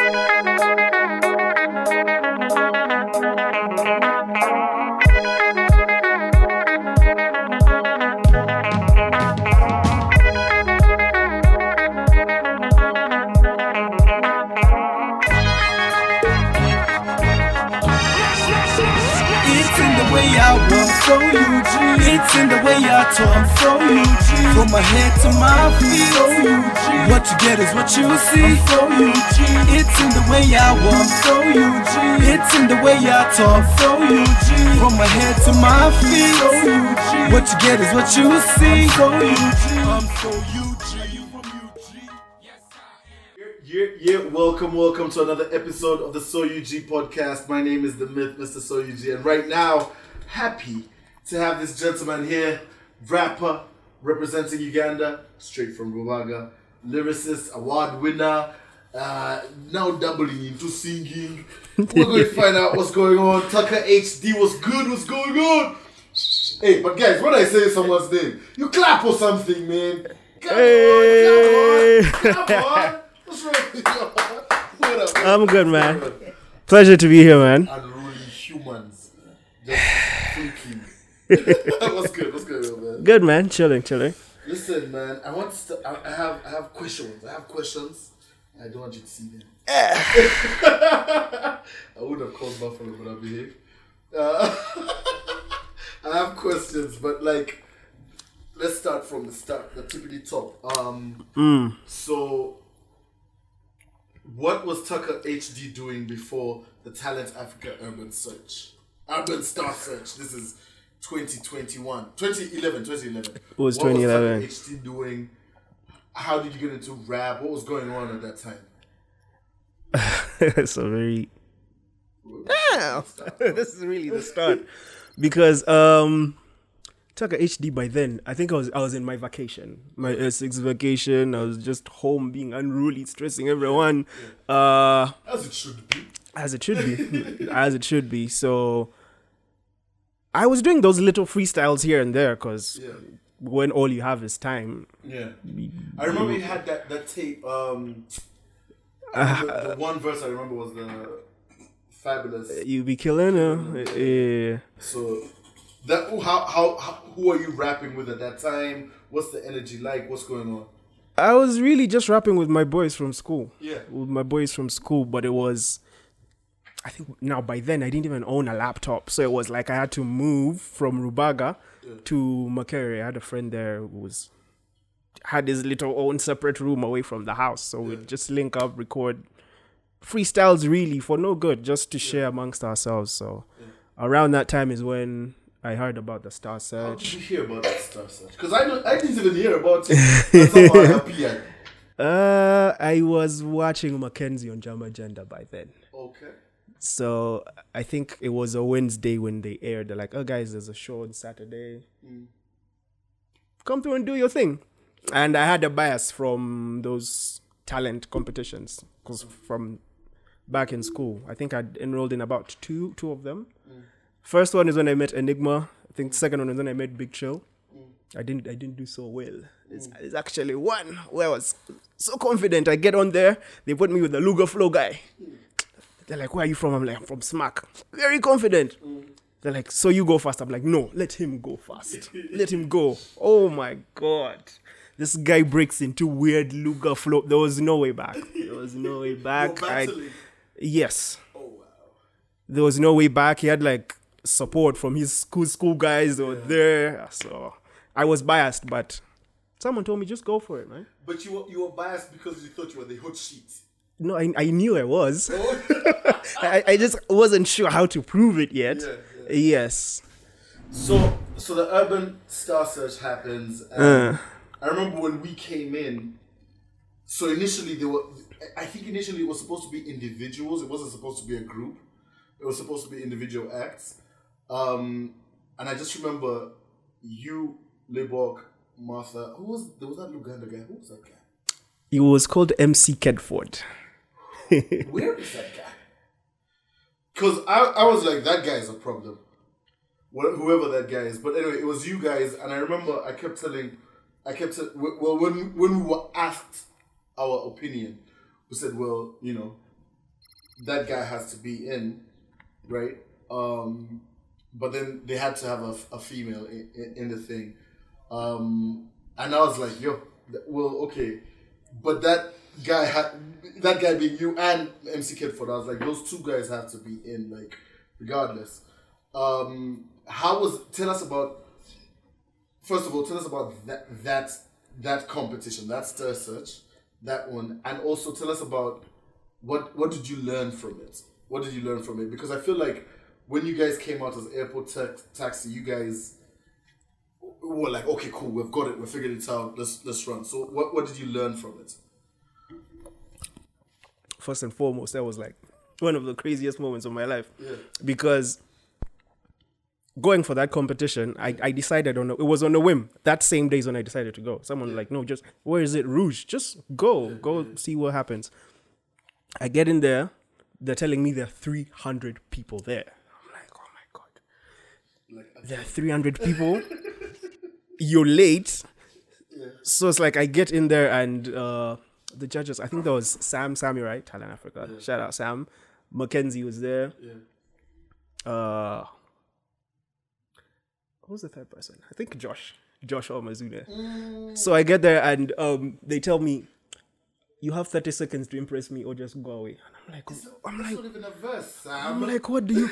It's From my head to my feet. What you get is what you see. It's in the way I walk. It's in the way I talk. From my head to my feet. What you get is what you see. I'm so UG. Yeah, yeah, welcome, welcome to another episode of the So UG podcast. My name is the Mith, Mr. So UG, and right now, happy to have this gentleman here, rapper representing Uganda, straight from Rubaga, lyricist, award winner, uh, now doubling into singing. We're going to find out what's going on. Tucker HD, what's good? What's going on? Hey, but guys, when I say someone's name, you clap or something, man. Come Hey. on, come on, on. What's wrong with you? What up? I'm good, man. Pleasure to be here, man. Unruly humans. Just. what's good? What's good, man? Good, man. Chilling, chilling. Listen, man. I want to. I have. I have questions. I have questions. I don't want you to see them. I would have called Buffalo, but I behave. Uh, I have questions, but like, let's start from the start, the tippity top. Um. So, what was Tucker HD doing before the Talent Africa Urban Search? Urban Star Search. This is 2021. 2011. 2011. It was What 2011. Was HD doing? How did you get into rap? What was going on at that time? it's a very. Damn! this is really the start. Because um Tucker HD by then, I think I was I was in my vacation. My S6 vacation. I was just home being unruly, stressing everyone. Uh As it should be. as it should be as it should be so i was doing those little freestyles here and there because Yeah. when all you have is time Yeah. I remember you had that, that tape. Um, Uh, the, the one verse I remember was the fabulous. you be killing her yeah So that how, how how who are you rapping with at that time? What's the energy like? What's going on? i was really just rapping with my boys from school Yeah. with my boys from school but it was i think now by then i didn't even own a laptop. So it was like i had to move from rubaga to Makerere. i had a friend there who was had his little own separate room away from the house. So we'd just link up record freestyles really for no good just to share amongst ourselves. So around that time is when i heard about the star How search. did you hear about that Star Search? Because I don't, I didn't even hear about it. How uh i was watching mackenzie on jam agenda by then. Okay. So I think it was a Wednesday when they aired. They're like, "Oh, guys, there's a show on Saturday. Mm. Come through and do your thing." And I had a bias from those talent competitions because from back in school, I think I'd enrolled in about two two of them. Mm. First one is when I met Enigma. I think second one is when I met Big Chill. Mm. I didn't I didn't do so well. It's, it's actually one where I was so confident. I get on there, they put me with the Luga Flow guy. They're like, where are you from? I'm like, I'm from Smack. Very confident. They're like, so you go first. I'm like, no, let him go first. let him go. Oh my God. This guy breaks into weird Luga flow. There was no way back. There was no way back. I, battling. yes. Oh, there was no way back. He had like support from his school school guys that were there. So I was biased, but someone told me just go for it, man. But you were, you were biased because you thought you were the hot sheet. No, I, I knew I was. Oh, I, I just wasn't sure how to prove it yet. Yeah, Yes. So, so the urban star search happens. And Uh. I remember when we came in. So initially, they were. I think initially it was supposed to be individuals. It wasn't supposed to be a group. It was supposed to be individual acts. Um, and I just remember you, Libok, Martha. Who was there? Was that Luganda guy? Who was that guy? He was called MC Kedford. Where is that guy? Because I, I was like, that guy is a problem. Wh- Whoever that guy is. But anyway, it was you guys. And I remember I kept telling, I kept, tell- well, when, when we were asked our opinion, we said, well, you know, that guy has to be in, right? Um, but then they had to have a, a female in, in, in the thing, um, and I was like, yo, well, okay, but that guy had that guy being you and MC Kidford. I was like, those two guys have to be in, like, regardless. Um, how was? Tell us about. First of all, tell us about that that that competition, that stir search, that one, and also tell us about what what did you learn from it? What did you learn from it? Because I feel like when you guys came out as airport tax, taxi, you guys were like, okay, cool, we've got it, we figured it out, let's let's run. So what what did you learn from it? First and foremost, that was like one of the craziest moments of my life. Yeah. Because going for that competition, I, I decided on a, it was on a whim. That same day is when I decided to go. Someone like, no, just where is it? Rouge. Just go. go see what happens. I get in there, they're telling me there are three hundred people there. I'm like, oh my god. Like there are 300 people you're late so it's like i get in there and uh the judges i think there was sam sammy right talent africa shout out sam mackenzie was there yeah. uh who was the third person i think josh josh Omazune. so i get there and um they tell me you have 30 seconds to impress me or just go away and i'm like i'm like not even a verse, I'm like, what do you,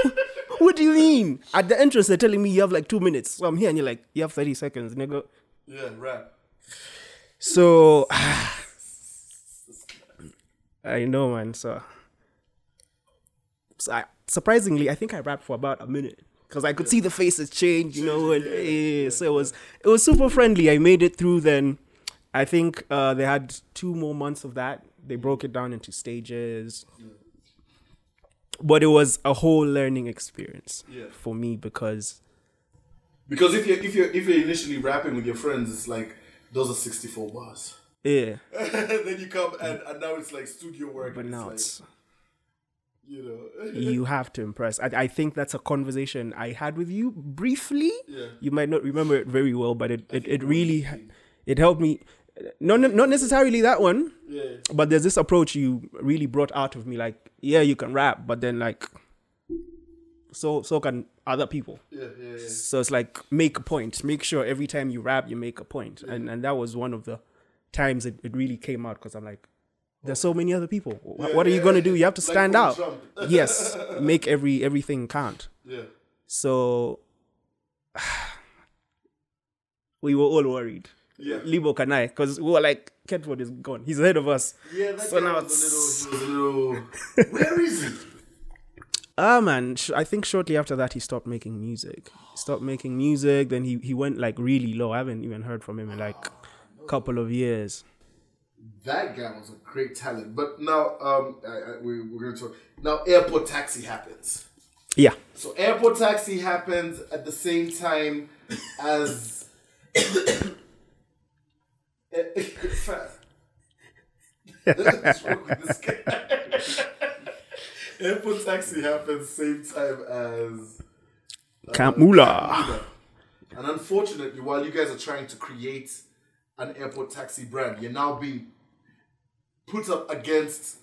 what do you mean? At the entrance, they're telling me you have like two minutes. So I'm here, and you're like, you have 30 seconds, nigga. yeah, rap. So, I know, man. So, so I, surprisingly, I think I rapped for about a minute because I could see the faces change, you know, and eh, so it was it was super friendly. I made it through. Then, I think uh, they had two more months of that. They broke it down into stages. But it was a whole learning experience Yeah. for me because Because if you're if you're if you're initially rapping with your friends, it's like those are sixty four bars. Yeah, then you come and, and now it's like studio work. but and now it's, like, you know. you have to impress. I, I think that's a conversation I had with you briefly. Yeah. You might not remember it very well, but it, it, it really it helped me. Not not necessarily that one, yeah. but there's this approach you really brought out of me. Like, yeah, you can rap, but then like, so so can other people. Yeah, yeah, yeah. So it's like make a point. Make sure every time you rap, you make a point. And and that was one of the times it, it really came out because I'm like, there's so many other people. Wh- what are you gonna yeah. do? You have to Like stand out. Yes, make every everything count. Yeah. So we were all worried. Yeah. Libo Kanai, because we were like, Kedford is gone. He's ahead of us. Yeah, that So now was a little, he was a little. Where is he? Ah man, sh- I think shortly after that he stopped making music. He stopped making music. Then he he went like really low. I haven't even heard from him in like couple of years. That guy was a great talent. But now, um, I, I, we, we're going to talk. Now, airport taxi happens. Yeah. So, airport taxi happens at the same time as. What's wrong with this guy? airport taxi happens same time as. Camp Mulla. Mulla. And unfortunately, while you guys are trying to create an airport taxi brand, you're now being put up against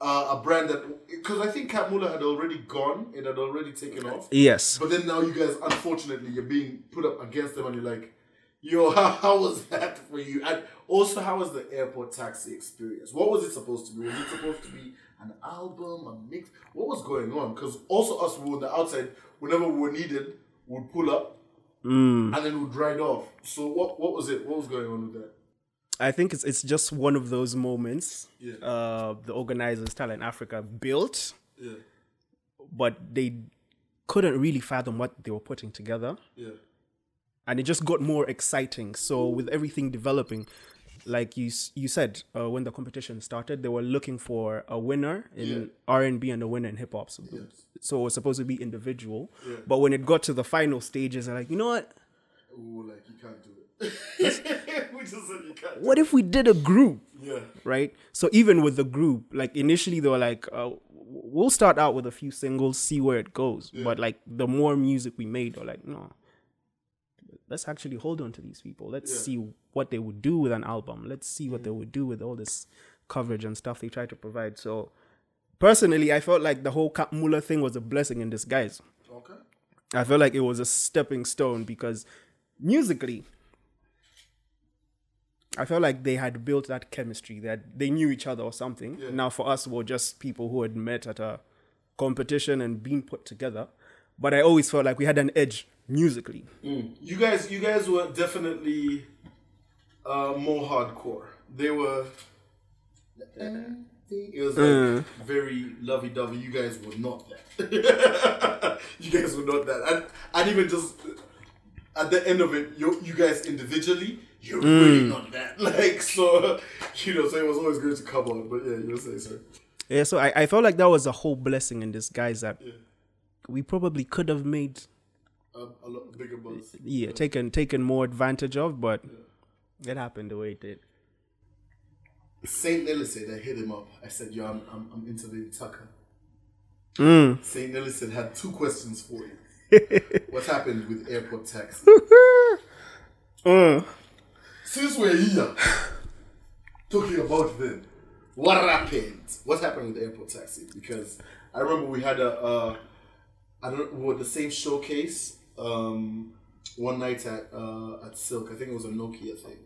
uh, a brand that because I think Camp Mulla had already gone, it had already taken off. Yes. But then now you guys, unfortunately, you're being put up against them, and you're like, "Yo, how, how was that for you?" And also, how was the airport taxi experience? What was it supposed to be? Was it supposed to be an album, a mix? What was going on? Because also us, we were on the outside. Whenever we were needed, we'd pull up, Mm. and then we'd ride off. So what? What was it? What was going on with that? I think it's it's just one of those moments. Yeah. Uh, the organizers, Talent Africa, built, Yeah, but they couldn't really fathom what they were putting together. yeah, and it just got more exciting. So with everything developing, like you you said, uh, when the competition started, they were looking for a winner in Yeah. R and B and a winner in hip hop. So, so it was supposed to be individual. Yeah. But when it got to the final stages, they're like, you know what? Ooh, like you can't do it. we just said you can't. What if we did a group? Yeah, Right. So even with the group, like initially they were like, uh, we'll start out with a few singles, see where it goes. But like the more music we made, they're like, no. Let's actually hold on to these people. Let's Yeah. see what they would do with an album. Let's see what they mm-hmm. would do with all this coverage and stuff they try to provide. So personally, I felt like the whole Camp Mulla thing was a blessing in disguise. Okay. I felt like it was a stepping stone because musically, I felt like they had built that chemistry that they knew each other or something. Yeah. Now, for us, we're just people who had met at a competition and been put together. But I always felt like we had an edge musically. Mm. You guys, you guys were definitely uh, more hardcore. They were. It was like mm. very lovey-dovey. You guys were not that. you guys were not that. And, and even just uh, at the end of it, you you guys individually, you're mm. really not that. Like so, you know. So it was always good to come on. But yeah, you'll say so. Yeah, so I, I felt like that was a whole blessing in disguise that we probably could have made A, a lot bigger buzz. yeah, taken taken more advantage of, but it happened the way it did. Saint Nelly-Sade, I hit him up. I said, "Yo, I'm I'm, I'm interviewing Tucker." Mm. Saint Nelly-Sade had two questions for you. what happened with airport taxi? Uh, Since we're here talking about them, what happened? What happened with airport taxi? Because I remember we had a, uh, I don't know, we were the same showcase um, one night at uh, at Silk. I think it was a Nokia thing.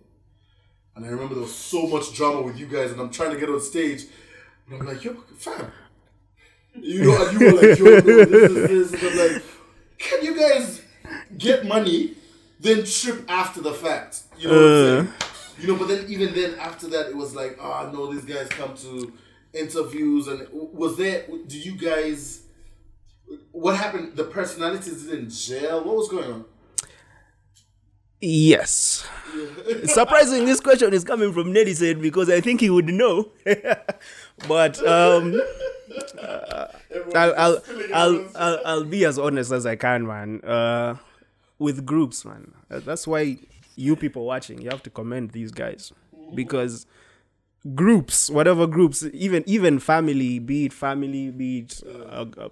And I remember there was so much drama with you guys, and I'm trying to get on stage, and I'm like, yo, fam. You know, and you were like, yo, no, this is this. And I'm like, can you guys get money, then trip after the fact? You know what I'm saying? You know, but then even then, after that, it was like, ah, no, these guys come to interviews, and was there? Do you guys? What happened? The personalities in jail. What was going on? yes. Surprising, this question is coming from Nelly Sade because I think he would know. but um, I'll, I'll, I'll, I'll, I'll be as honest as I can, man. Uh, with groups, man. Uh, That's why you people watching, you have to commend these guys because groups, whatever groups, even even family, be it family, be it, uh, uh,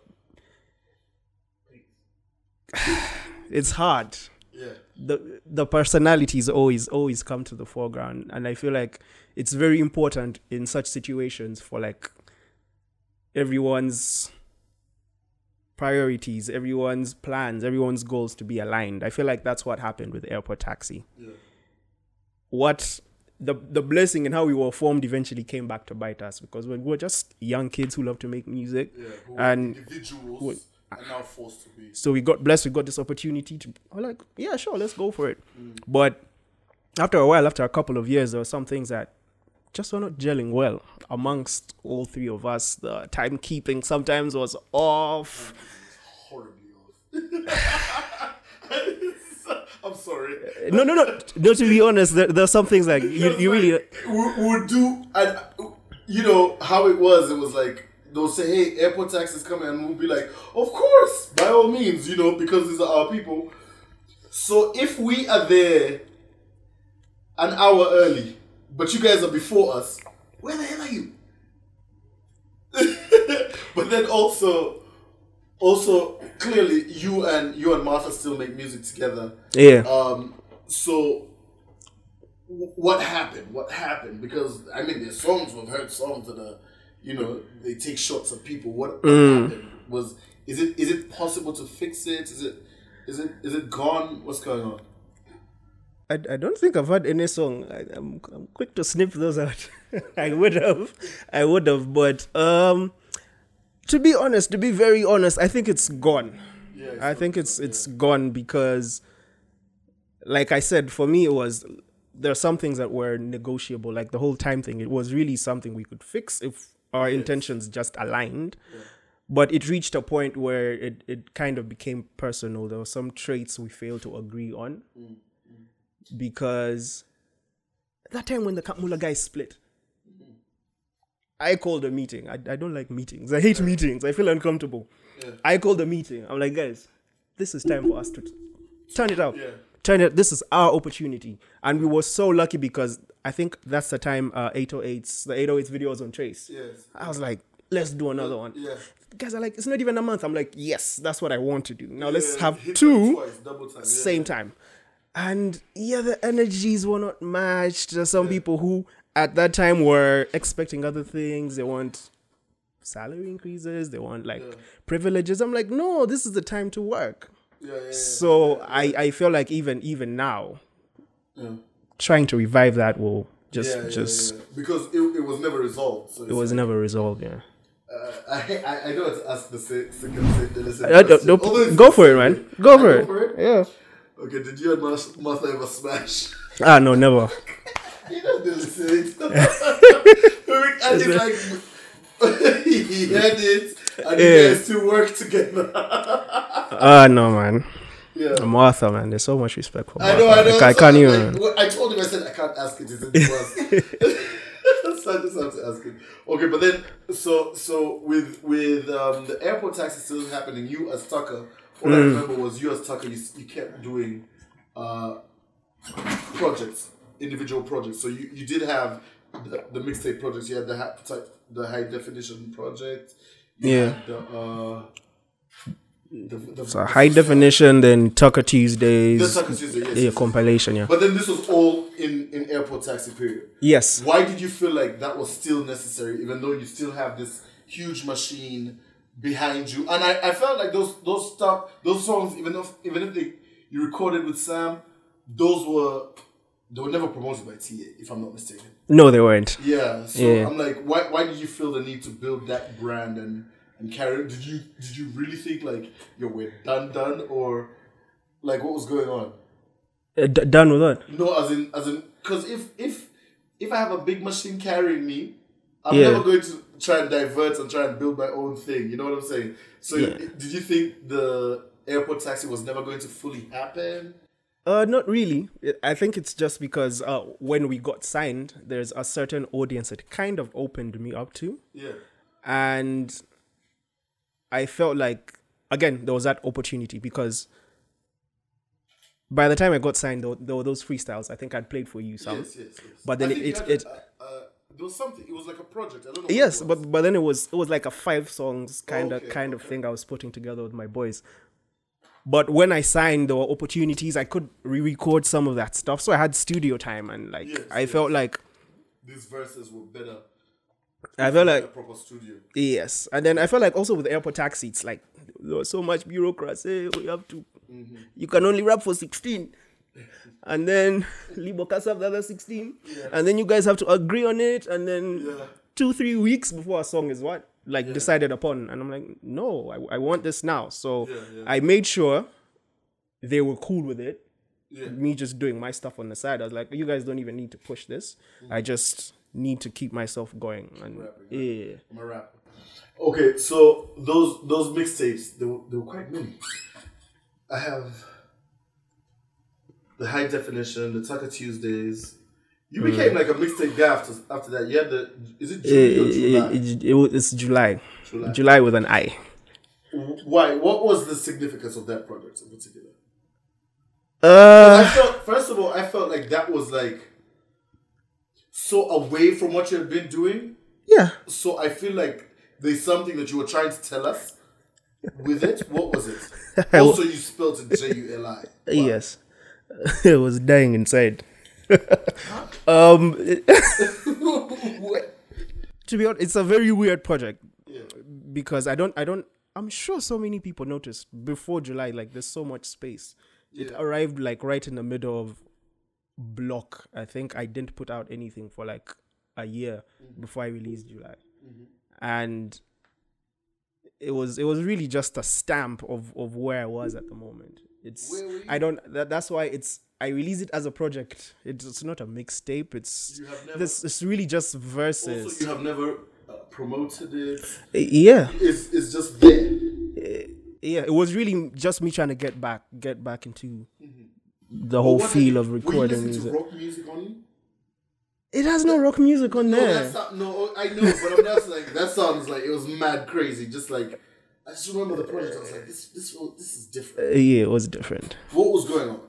it's hard Yeah. the the personalities always always come to the foreground and i feel like it's very important in such situations for like everyone's priorities everyone's plans everyone's goals to be aligned i feel like that's what happened with airport taxi Yeah. what the the blessing and how we were formed eventually came back to bite us because we were just young kids who love to make music Yeah. And- individuals are now forced to be. so we got blessed we got this opportunity to I'm like yeah sure let's go for it mm. but after a while after a couple of years there were some things that just were not gelling well amongst all three of us the timekeeping sometimes was off horribly off. Uh, I'm sorry. Uh, no no no no to be honest there, there are some things like you, you really we, we would do, and you know how it was. It was like they'll say, "Hey, airport tax is coming," and we'll be like, "Of course, by all means," you know, because these are our people. So if we are there an hour early, but you guys are before us, where the hell are you? but then also, also clearly, you and you and Martha still make music together. yeah Um, so w- what happened? What happened? Because I mean, there's songs we've heard songs that are, you know, they take shots of people. What, what happened? Was is it is it possible to fix it? Is it is it is it gone? What's going on? I, I don't think I've heard any song. I, I'm, I'm quick to snip those out. I would have, I would have, but um, to be honest, to be very honest, I think it's gone. Yeah, I think it's it's gone because, like I said, for me it was there are some things that were negotiable. Like the whole time thing, it was really something we could fix if our intentions just aligned. But it reached a point where it, it kind of became personal. There were some traits we failed to agree on mm-hmm. because that time when the Camp Mulla guys split, mm-hmm. I called a meeting. I, I don't like meetings. I hate meetings. I feel uncomfortable. I called a meeting. I'm like, guys, this is time for us to turn it out. Yeah. Turn it. This is our opportunity, and we were so lucky because I think that's the time uh, 808s, the 808s videos on Trace. Yes. I was like, let's do another one. Yeah. Guys are like, it's not even a month. I'm like, yes, that's what I want to do. Now let's have two twice, time. Yeah. same time. And yeah, the energies were not matched. There's some people who at that time were expecting other things. They weren't salary increases, they want like privileges. I'm like, no, this is the time to work. Yeah, yeah, yeah. So I I feel like even even now, Yeah. Trying to revive that will just Yeah, yeah, just yeah, because it, it was never resolved. So it was never resolved. Yeah. Uh, I, I I know how to ask the se- the listen Uh, question. no, Although go for it, man. Go I for it. for it. Yeah. Okay, did you and Martha ever smash? Ah no, never. You know the listening. and it's like he had it, and Yeah. you guys still work together. Ah no, man. Yeah. Martha, man. There's so much respect for I know, I know. Like, I can't even. like, I told him, I said, I can't ask it. It's in the so I just have to ask it. Okay, but then, so so with with um, the airport taxi still happening, you as Tucker, all I Mm. remember was you as Tucker, you, you kept doing uh, projects, individual projects. So you, you did have the, the mixtape projects. You had the high, the high definition project. Yeah. The, uh, the, the, So high definition, then Tucker Tuesdays. The Tucker Tuesday, yes, Yeah, yes. compilation. Yeah. But then this was all in in airport taxi period. Yes. Why did you feel like that was still necessary, even though you still have this huge machine behind you? And I, I felt like those those stuff, those songs, even if even if they you recorded with Sam, those were they were never promoted by TA, if I'm not mistaken. No, they weren't. Yeah. So Yeah. I'm like, why why did you feel the need to build that brand and and? Did you did you really think like yo we're done done or like what was going on? Uh, d- done with what? No, as in, as in, because if if if I have a big machine carrying me, I'm Yeah. never going to try and divert and try and build my own thing. You know what I'm saying? So, Yeah. did you think the airport taxi was never going to fully happen? Uh, not really. I think it's just because uh, when we got signed, there's a certain audience it kind of opened me up to, Yeah, and I felt like again there was that opportunity because by the time I got signed, there, were- there were those freestyles. I think I'd played for you some. yes, yes, yes. But then it- it- had it- uh, uh, there was something. It was like a project. I don't know. Yes, but but then it was it was like a five songs kind of Okay, kind of thing I was putting together with my boys. But when I signed, there were opportunities I could re-record some of that stuff, so I had studio time, and like I felt like these verses were better. I felt like proper studio. yes, and then I felt like also with airport taxi, it's like there was so much bureaucracy. We have to, Mm-hmm. you can only rap for sixteen, and then Libo Casa have the other sixteen, and then you guys have to agree on it, and then Yeah. two three weeks before a song is what like decided upon, and I'm like, no, I, I want this now. So Yeah, yeah. I made sure they were cool with it. Yeah. Me just doing my stuff on the side. I was like, you guys don't even need to push this. I just need to keep myself going. And. Rapping, yeah. I'm a rapper. Okay, so those those mixtapes, they were, they were quite many. I have the high definition, the Tucker Tuesdays. You became like a mixtape guy after, after that. You had the is it July? it, it, it it's July. July. July with an I. Why? What was the significance of that project in particular? I Uh, felt first of all, I felt like that was like so away from what you've been doing. yeah. So I feel like there's something that you were trying to tell us with it. What was it? Also, you spelled it J U L I. Yes. it was dying inside. um, to be honest, it's a very weird project Yeah. because I don't, I don't, I'm sure so many people noticed before July, like there's so much space. It arrived like right in the middle of block. I think I didn't put out anything for like a year Mm-hmm. before I released July, and it was it was really just a stamp of of where I was at the moment. It's Where were you? I don't that, that's why it's I release it as a project. It's, it's not a mixtape. It's never- this it's really just verses. Also, you have never uh, promoted it. yeah, It's, it's just there. yeah. It was really just me trying to get back get back into the whole What feel you- of recording music. Music? It has no rock music on No, there. not, no, I know, but I'm just like that sounds like it was mad crazy. Just like I just remember the project. I was like, this, this, this is different. Uh, yeah, it was different. What was going on?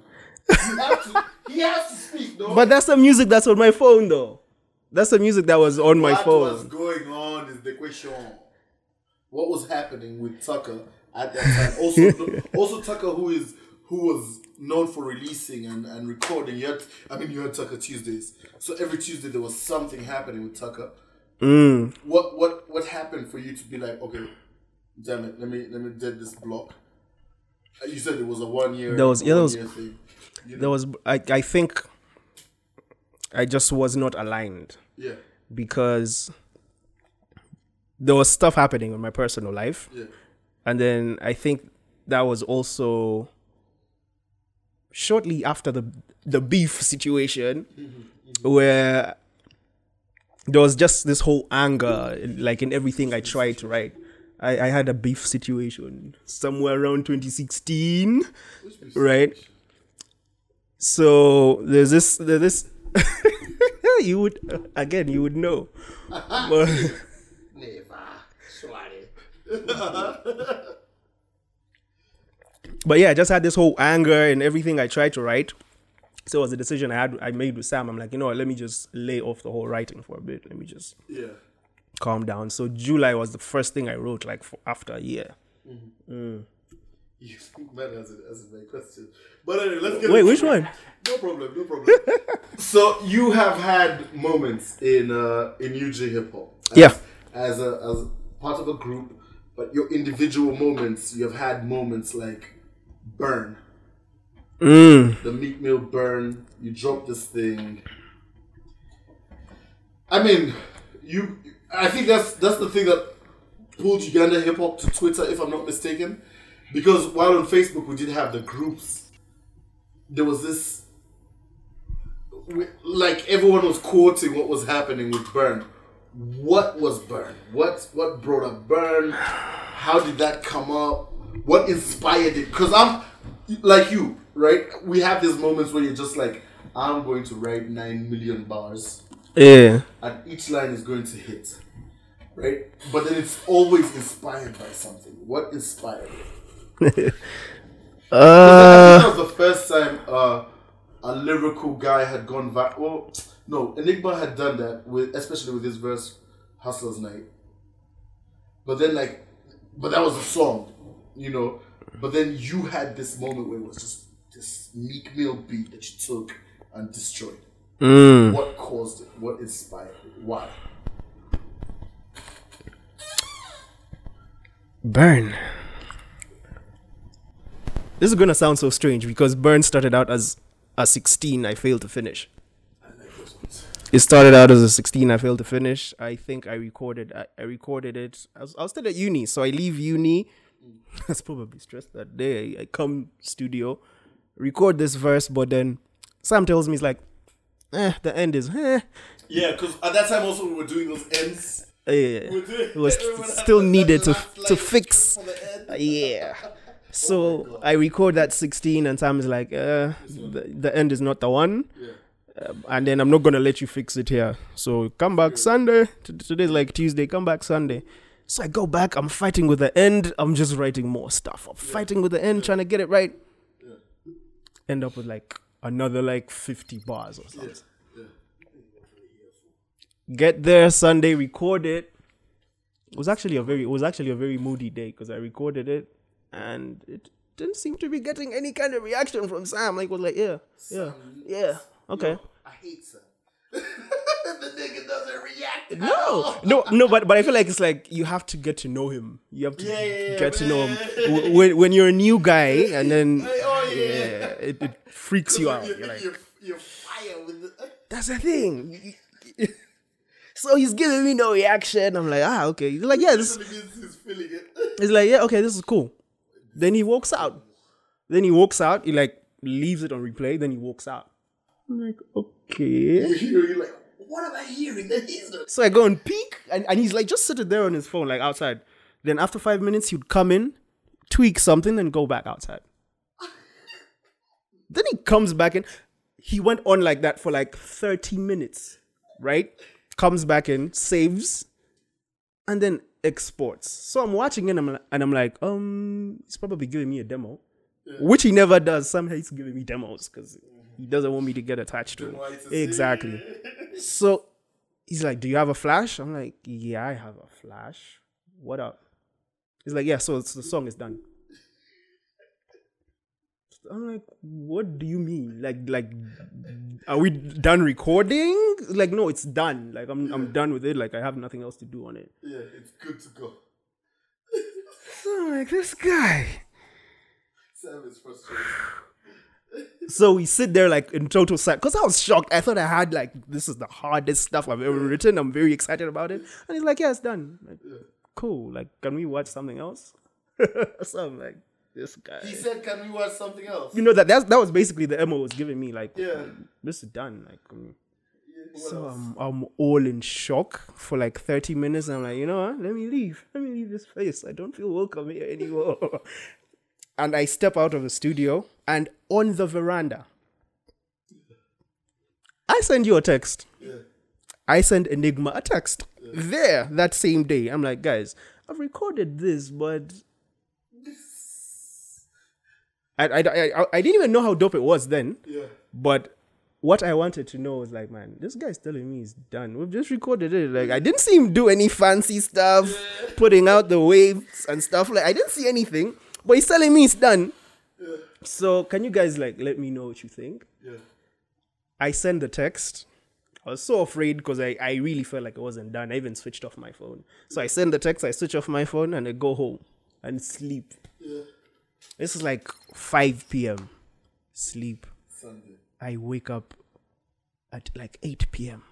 To, he has to speak, no. But that's the music that's on my phone, though. That's the music that was on my phone. what was going on is the question. What was happening with Tucker at that time? Also, also Tucker, who is who was known for releasing and, and recording. You had, I mean, you had Tucker Tuesdays. So every Tuesday there was something happening with Tucker. Mm. What what what happened for you to be like, okay, damn it, let me let me dead this block. Uh, You said it was a one year. There was- yeah, there was- thing. You know? There was I I think I just was not aligned yeah, because there was stuff happening in my personal life. yeah, And then I think that was also shortly after the the beef situation where there was just this whole anger like in everything I tried to write. I, I had a beef situation somewhere around 2016, right? So there's this there's this you would again you would know. But, but yeah, I just had this whole anger and everything I tried to write. So it was a decision I had I made with Sam. I'm like, you know what, let me just lay off the whole writing for a bit. Let me just yeah. calm down. So July was the first thing I wrote, like for after a year. You man has a, question. But anyway, let's get Wait, which one? No problem, no problem. so you have had moments in uh in UG hip hop. Yeah. As a as part of a group, but your individual moments, you have had moments like burn. Mm. The Meek Mill burn, you dropped this thing. I mean, you I think that's that's the thing that pulled Uganda hip hop to Twitter, if I'm not mistaken. Because while on Facebook we did have the groups, there was this like everyone was quoting what was happening with Burn. What was Burn? What what brought up Burn? How did that come up? What inspired it? Because I'm like you, right? We have these moments where you're just like, I'm going to write nine million bars Yeah. and each line is going to hit, right? But then it's always inspired by something. What inspired it? I Uh think that was the first time uh, a lyrical guy had gone viral. Well, no, Enigma had done that with, especially with his verse "Hustlers Night." But then, like, but that was a song, you know. But then you had this moment where it was just this Meek Mill beat that you took and destroyed. mm. What caused it? What inspired it? Why? Burn. This is gonna sound so strange because Burn started out as a 16 I failed to finish. It started out as a 16 I failed to finish. I think I recorded I, I recorded it. I was, I was still at uni, so I leave uni. I was probably stressed that day. I come studio, record this verse, but then Sam tells me it's like, eh, the end is eh. Yeah, because at that time also we were doing those ends. eh. It was still needed to to fix. Yeah. So I record that 16, and Sam is like, uh, the, the end is not the one. Um, and then I'm not gonna let you fix it here. So come back Sunday. T- Today's like Tuesday. Come back Sunday. So I go back. I'm fighting with the end. I'm just writing more stuff. I'm fighting with the end, trying to get it right. End up with like another like 50 bars or something. Get there Sunday, record it. It was actually a very it was actually a very moody day because I recorded it and it didn't seem to be getting any kind of reaction from Sam. Like was like, yeah, yeah, yeah, okay. I hate Sam. the nigga doesn't react. No, no, no, but but I feel like it's like you have to get to know him. You have to Yeah, yeah, get to know him when when you're a new guy, and then Oh yeah. it, it freaks you out. You're, You're like, you're, you're fire with the. that's the thing. So he's giving me no reaction. I'm like, ah, okay. He's like, yeah, this. He's feeling it. He's like, yeah, okay, this is cool. Then he walks out. Then he walks out. He like leaves it on replay. Then he walks out. I'm like, okay. You hear, you're like, what am I hearing? That he's. So I go and peek, and, and he's like just sitting there on his phone, like outside. Then after five minutes, he'd come in, tweak something, then go back outside. then he comes back in. He went on like that for like 30 minutes, right? Comes back in, saves, and then exports. So I'm watching it and I'm, and I'm like, um, he's probably giving me a demo, which he never does. Somehow he's giving me demos because he doesn't want me to get attached to it. Exactly. So he's like, "Do you have a flash?" I'm like, "Yeah, I have a flash. What up?" He's like, "Yeah." So the song is done. I'm like, what do you mean? Like, like, are we done recording? Like, no, it's done. Like, I'm, I'm done with it. Like, I have nothing else to do on it. Yeah, it's good to go. So I'm like, this guy. Sam is frustrated. So we sit there like in total sad because I was shocked. I thought I had like this is the hardest stuff I've ever written. I'm very excited about it. And he's like, Yeah, it's done. Like, cool. Like, can we watch something else? so I'm like, this guy. He said, "Can we watch something else?" You know that that's, that was basically the MO was giving me like Yeah. this is done. Like um, What so else? I'm I'm all in shock for like 30 minutes. I'm like, you know what? Let me leave. Let me leave this place. I don't feel welcome here anymore. and I step out of the studio and on the veranda, I send you a text. yeah. I send Enigma a text there that same day. I'm like, guys, I've recorded this, but I, I, I, I didn't even know how dope it was then. Yeah. But what I wanted to know was like, man, this guy's telling me he's done. We've just recorded it. Like, I didn't see him do any fancy stuff, putting out the waves and stuff. Like, I didn't see anything, but he's telling me it's done. So, can you guys like let me know what you think? Yeah. I send the text. I was so afraid because I, I really felt like it wasn't done. I even switched off my phone. So I send the text, I switch off my phone, and I go home and sleep. Yeah. This is like 5 p.m. Sleep. Sunday. I wake up at like 8 p.m.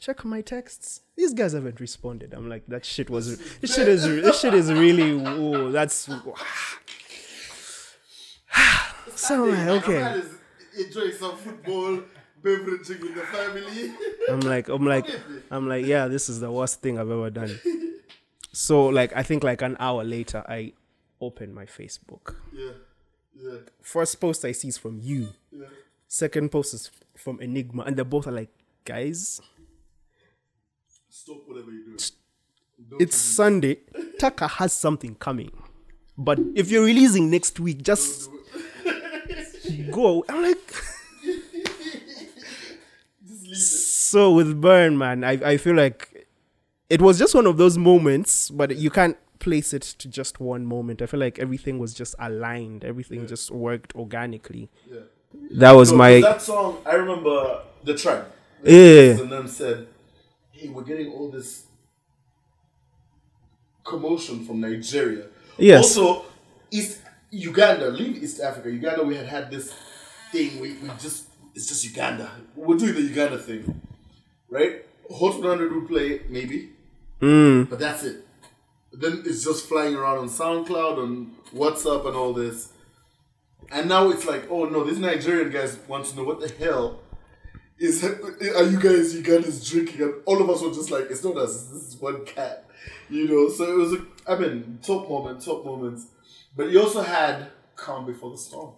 Check my texts. These guys haven't responded. I'm like, that shit was. This shit is. This shit is really. Whoa, that's. so I'm like, uh, okay. man is enjoying some football, beveraging with the family. I'm like, I'm like, I'm like, yeah, this is the worst thing I've ever done. So like, I think like an hour later, I open my Facebook. yeah. Yeah. First post I see is from you. Yeah. Second post is from Enigma, and they both are like, guys, Stop whatever you're doing. Don't it's Sunday. Tucker has something coming, but if you're releasing next week, just go. I'm like. Just leave it. So with Burn, man, I I feel like it was just one of those moments, but you can't place it to just one moment. I feel like everything was just aligned. Everything just worked organically. Yeah. That was No, my that song. I remember the track. Yeah. And then said, "Hey, we're getting all this commotion from Nigeria. Yes. Also, East Uganda. Leave East Africa. Uganda. We had had this thing. We, we just it's just Uganda. We're doing the Uganda thing, right? Hot 100 will play maybe, Mm. but that's it. Then it's just flying around on SoundCloud, on WhatsApp, and all this. And now it's like, oh no, these Nigerian guys want to know what the hell is are you guys Ugandans drinking? And all of us were just like, it's not us, this is one cat, you know. So it was a, I mean, top moment, top moments. But you also had Calm Before the Storm.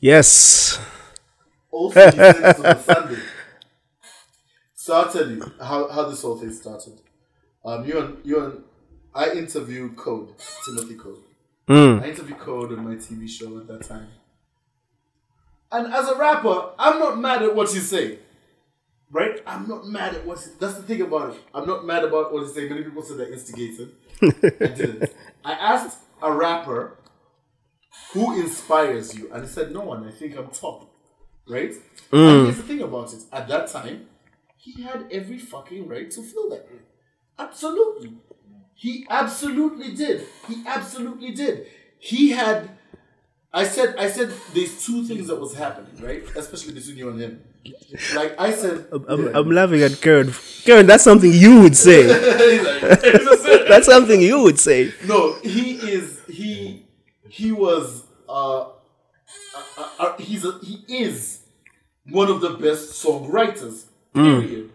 yes. Also, he said this on Sunday. So I'll tell you how, how this whole thing started. Um, you and you and I interviewed Code Timothy Code. Mm. I interviewed Code on my TV show at that time. And as a rapper, I'm not mad at what he's saying. Right? I'm not mad at what that's the thing about it. I'm not mad about what he's saying. Many people said I instigated. I didn't. I asked a rapper who inspires you, and he said no one. I think I'm top. Right? And mm. here's the thing about it. At that time, he had every fucking right to feel that way. Absolutely. He absolutely did. He absolutely did. He had I said I said there's two things that was happening, right? Especially between you and him. Like I said I'm. I'm laughing at Karen. Karen, that's something you would say. that's something you would say. No, he is he he was uh, uh, uh, uh he's a, he is one of the best songwriters. Period.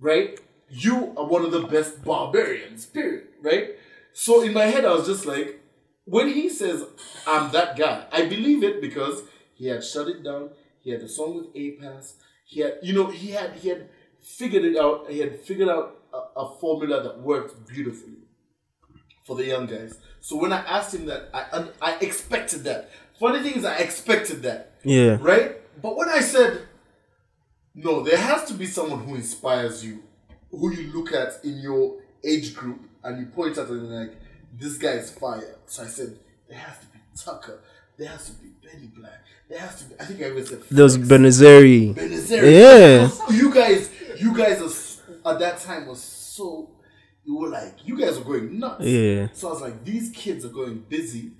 Right? You are one of the best barbarians. Period. Right? So in my head, I was just like, when he says I'm that guy, I believe it because he had shut it down. He had a song with A-Pass. He had, you know, he had he had figured it out. He had figured out a, a formula that worked beautifully for the young guys. So when I asked him that, I I, expected that. Funny thing is, I expected that, Yeah. right? But when I said, no, there has to be someone who inspires you, who you look at in your age group, and you point at and like, this guy is fire. So I said, there has to be Tucker. there has to be Benny Black. There has to be. I think I even said Those Flex. Benazeri. Benazir. Yeah. You guys, you guys are, at that time was so. You were like, you guys were going nuts. Yeah. So I was like, these kids are going busy.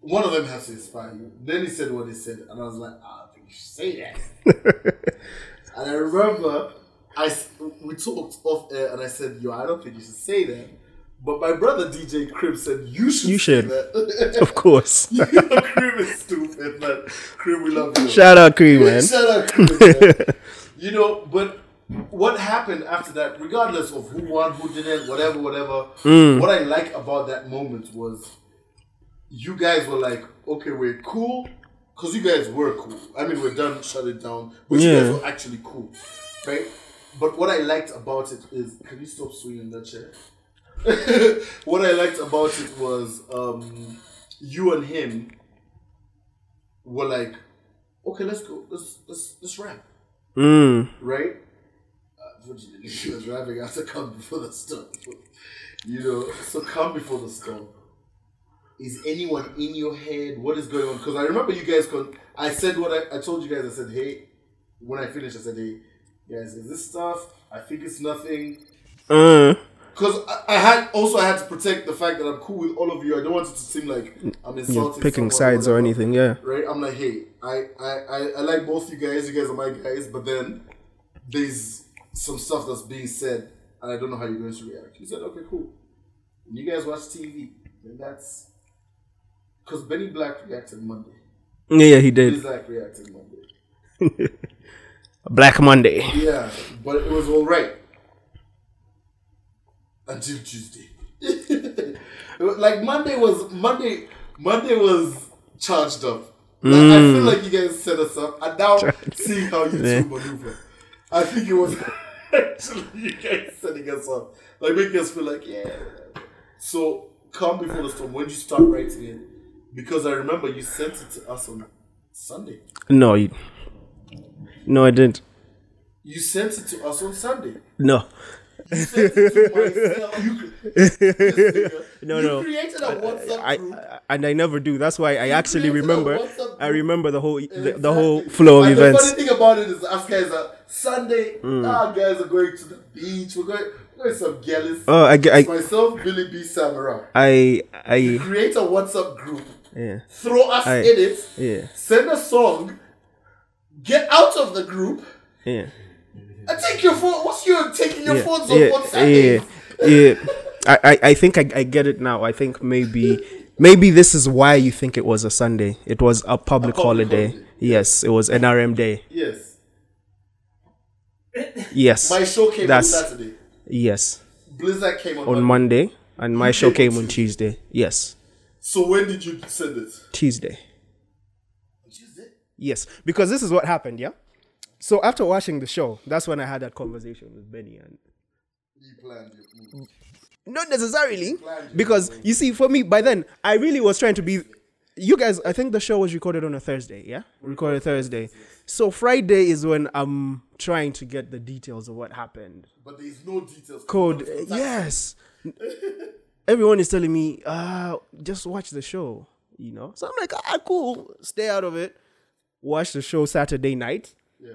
One of them has to inspire you. Then he said what he said, and I was like, "Ah, I don't think you should say that. and I remember, I we talked off air, and I said, yo, I don't think you should say that. But my brother DJ Crib said you should. You say should. that. Of course. you know, Crib is stupid, man. Crib, we love you. Shout out Cream, man. Shout out man. you know, but what happened after that, regardless of who won, who didn't, whatever, whatever, Mm. what I like about that moment was you guys were like, okay, we're cool. Because you guys were cool. I mean, we're done, shut it down. But you guys were actually cool. Right? But what I liked about it is, can you stop swinging that chair? what I liked about it was um, you and him were like, okay, let's go, let's let's let's rap, Mm. right? Uh, she was rapping after "Calm Before the Storm," you know. So "Calm Before the Storm." Is anyone in your head? What is going on? Because I remember you guys. Con- I said what I, I told you guys. I said, hey, when I finished, I said, hey, guys, is this stuff? I think it's nothing. Uh, Because I, I had also I had to protect the fact that I'm cool with all of you. I don't want it to seem like I'm insulting. you're picking sides or whatever. anything, yeah. Right? I'm like, hey, I, I, I, I like both you guys. You guys are my guys. But then there's some stuff that's being said, and I don't know how you're going to react. You said, okay, cool. When you guys watch TV, then that's because Benny Black reacted Monday. Yeah, he Benny did. Black reacted Monday. Black Monday. Yeah, but it was all right until Tuesday. Like Monday was Monday. Monday was charged up. Like, I feel mm. like you guys set us up, and now seeing how you two maneuver, I think it was actually you guys setting us up, like making us feel like yeah. So calm before the storm. When you start writing it? Because I remember you sent it to us on Sunday. No, you, no, I didn't. You sent it to us on Sunday. No. You sent it to myself. You, this nigga, No, you no. created a WhatsApp I, group. I and I never do. That's why I actually remember. I remember the whole the, the whole flow of and events. The funny thing about it is, us guys are Sunday. Mm. Our guys are going to the beach. We're going, we're to some gallus. Oh, I, get- I, Myself, Billy B. Samara. I, I, Create a WhatsApp group. yeah, Throw us I- in it. yeah, Send a song. Get out of the group. yeah, And take your phone. What's your taking your yeah, phones off yeah, on Sundays? yeah, yeah. I, I, I think I, I get it now. I think maybe, maybe this is why you think it was a Sunday. It was a public, public holiday. holiday. Yes, it was NRM day. Yes. Yes, My show came That's- on Saturday. yes, Blizzard came on, on Monday. Monday, and my You show came on on Tuesday. Yes, So when did you send it? Tuesday. Tuesday. Yes, because this is what happened, yeah? So after watching the show, that's when I had that conversation with Benny and You planned your not necessarily because you see for me by then I really was trying to be you guys I think the show was recorded on a Thursday, yeah? Recorded Thursday. So Friday is when I'm trying to get the details of what happened. But there's no details. Code yes. Everyone is telling me, uh, just watch the show, you know? So I'm like, ah cool, stay out of it. Watch the show Saturday night. Yeah.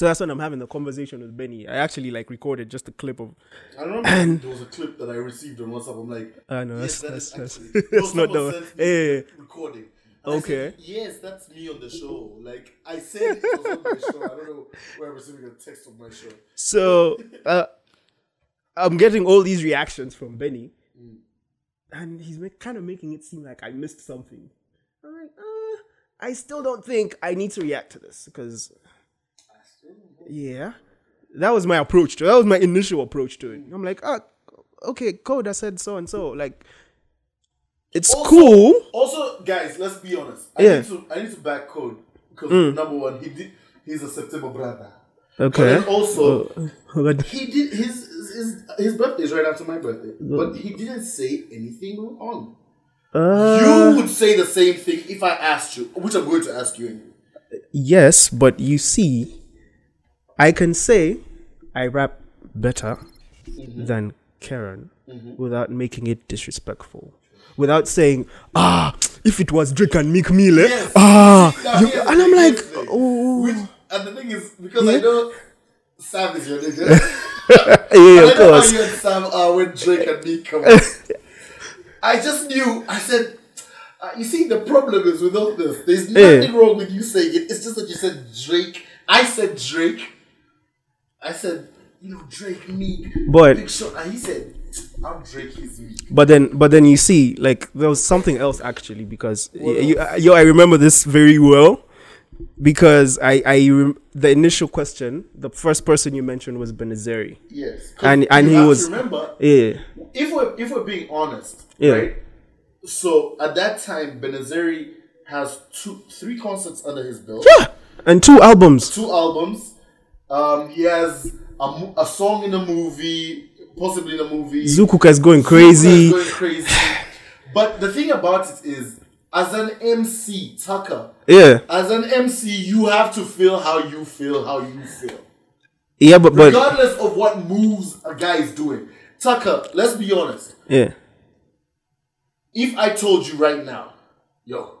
So that's when I'm having the conversation with Benny. I actually like recorded just a clip of. I remember there was a clip that I received on WhatsApp. I'm like, I know yes, that's that that's that's, actually- that's not the me yeah. recording. And Okay. said, yes, that's me on the show. Like I said, it was on my show. I don't know where I'm receiving a text of my show. So uh, I'm getting all these reactions from Benny, and he's make, kind of making it seem like I missed something. I'm like, uh, I still don't think I need to react to this because, yeah, that was my approach to. That was my initial approach to it. I'm like, ah, okay, code. I said so and so. Like, it's Also- cool. Also, guys, let's be honest. I Yeah. need to I need to back code because number one, he did. He's a September brother. Okay. And also, But he did his his his birthday is right after my birthday, but he didn't say anything wrong. uh, you would say the same thing if I asked you, which I'm going to ask you anyway. Yes, but you see, I can say I rap better than Karen without making it disrespectful. Without saying, ah, if it was Drake and Meek Mill, eh? Yes. ah, you- and I'm like, here's the thing. oh, Which, and the thing is, because I Yeah. know Sam is your nigga. yeah, I know of course. how you and Sam are when Drake and me come. I just knew. I said, uh, you see, the problem is with all this. There's nothing wrong with you saying it. It's just that you said Drake. I said Drake. I said, you know, Drake, Meek, But- Big Sean. And he said, I'm Drake, he's Meek. But then, but then you see, like there was something else actually because y- you, uh, yo, I remember this very well because I, I, rem- the initial question, the first person you mentioned was Benazeri. Yes, And- and he was- Remember, Yeah, if we're if we're being honest, Yeah. right? So at that time, Benazeri has two, three concerts under his belt, yeah, and two albums. two albums. Um, he has a, a song in a movie, possibly in a movie. Zukuka is going crazy. going crazy. But the thing about it is, as an MC, Tucker, Yeah, as an MC, you have to feel how you feel, how you feel. yeah, but but Regardless of what moves a guy is doing. Tucker, let's be honest. yeah, If I told you right now, yo,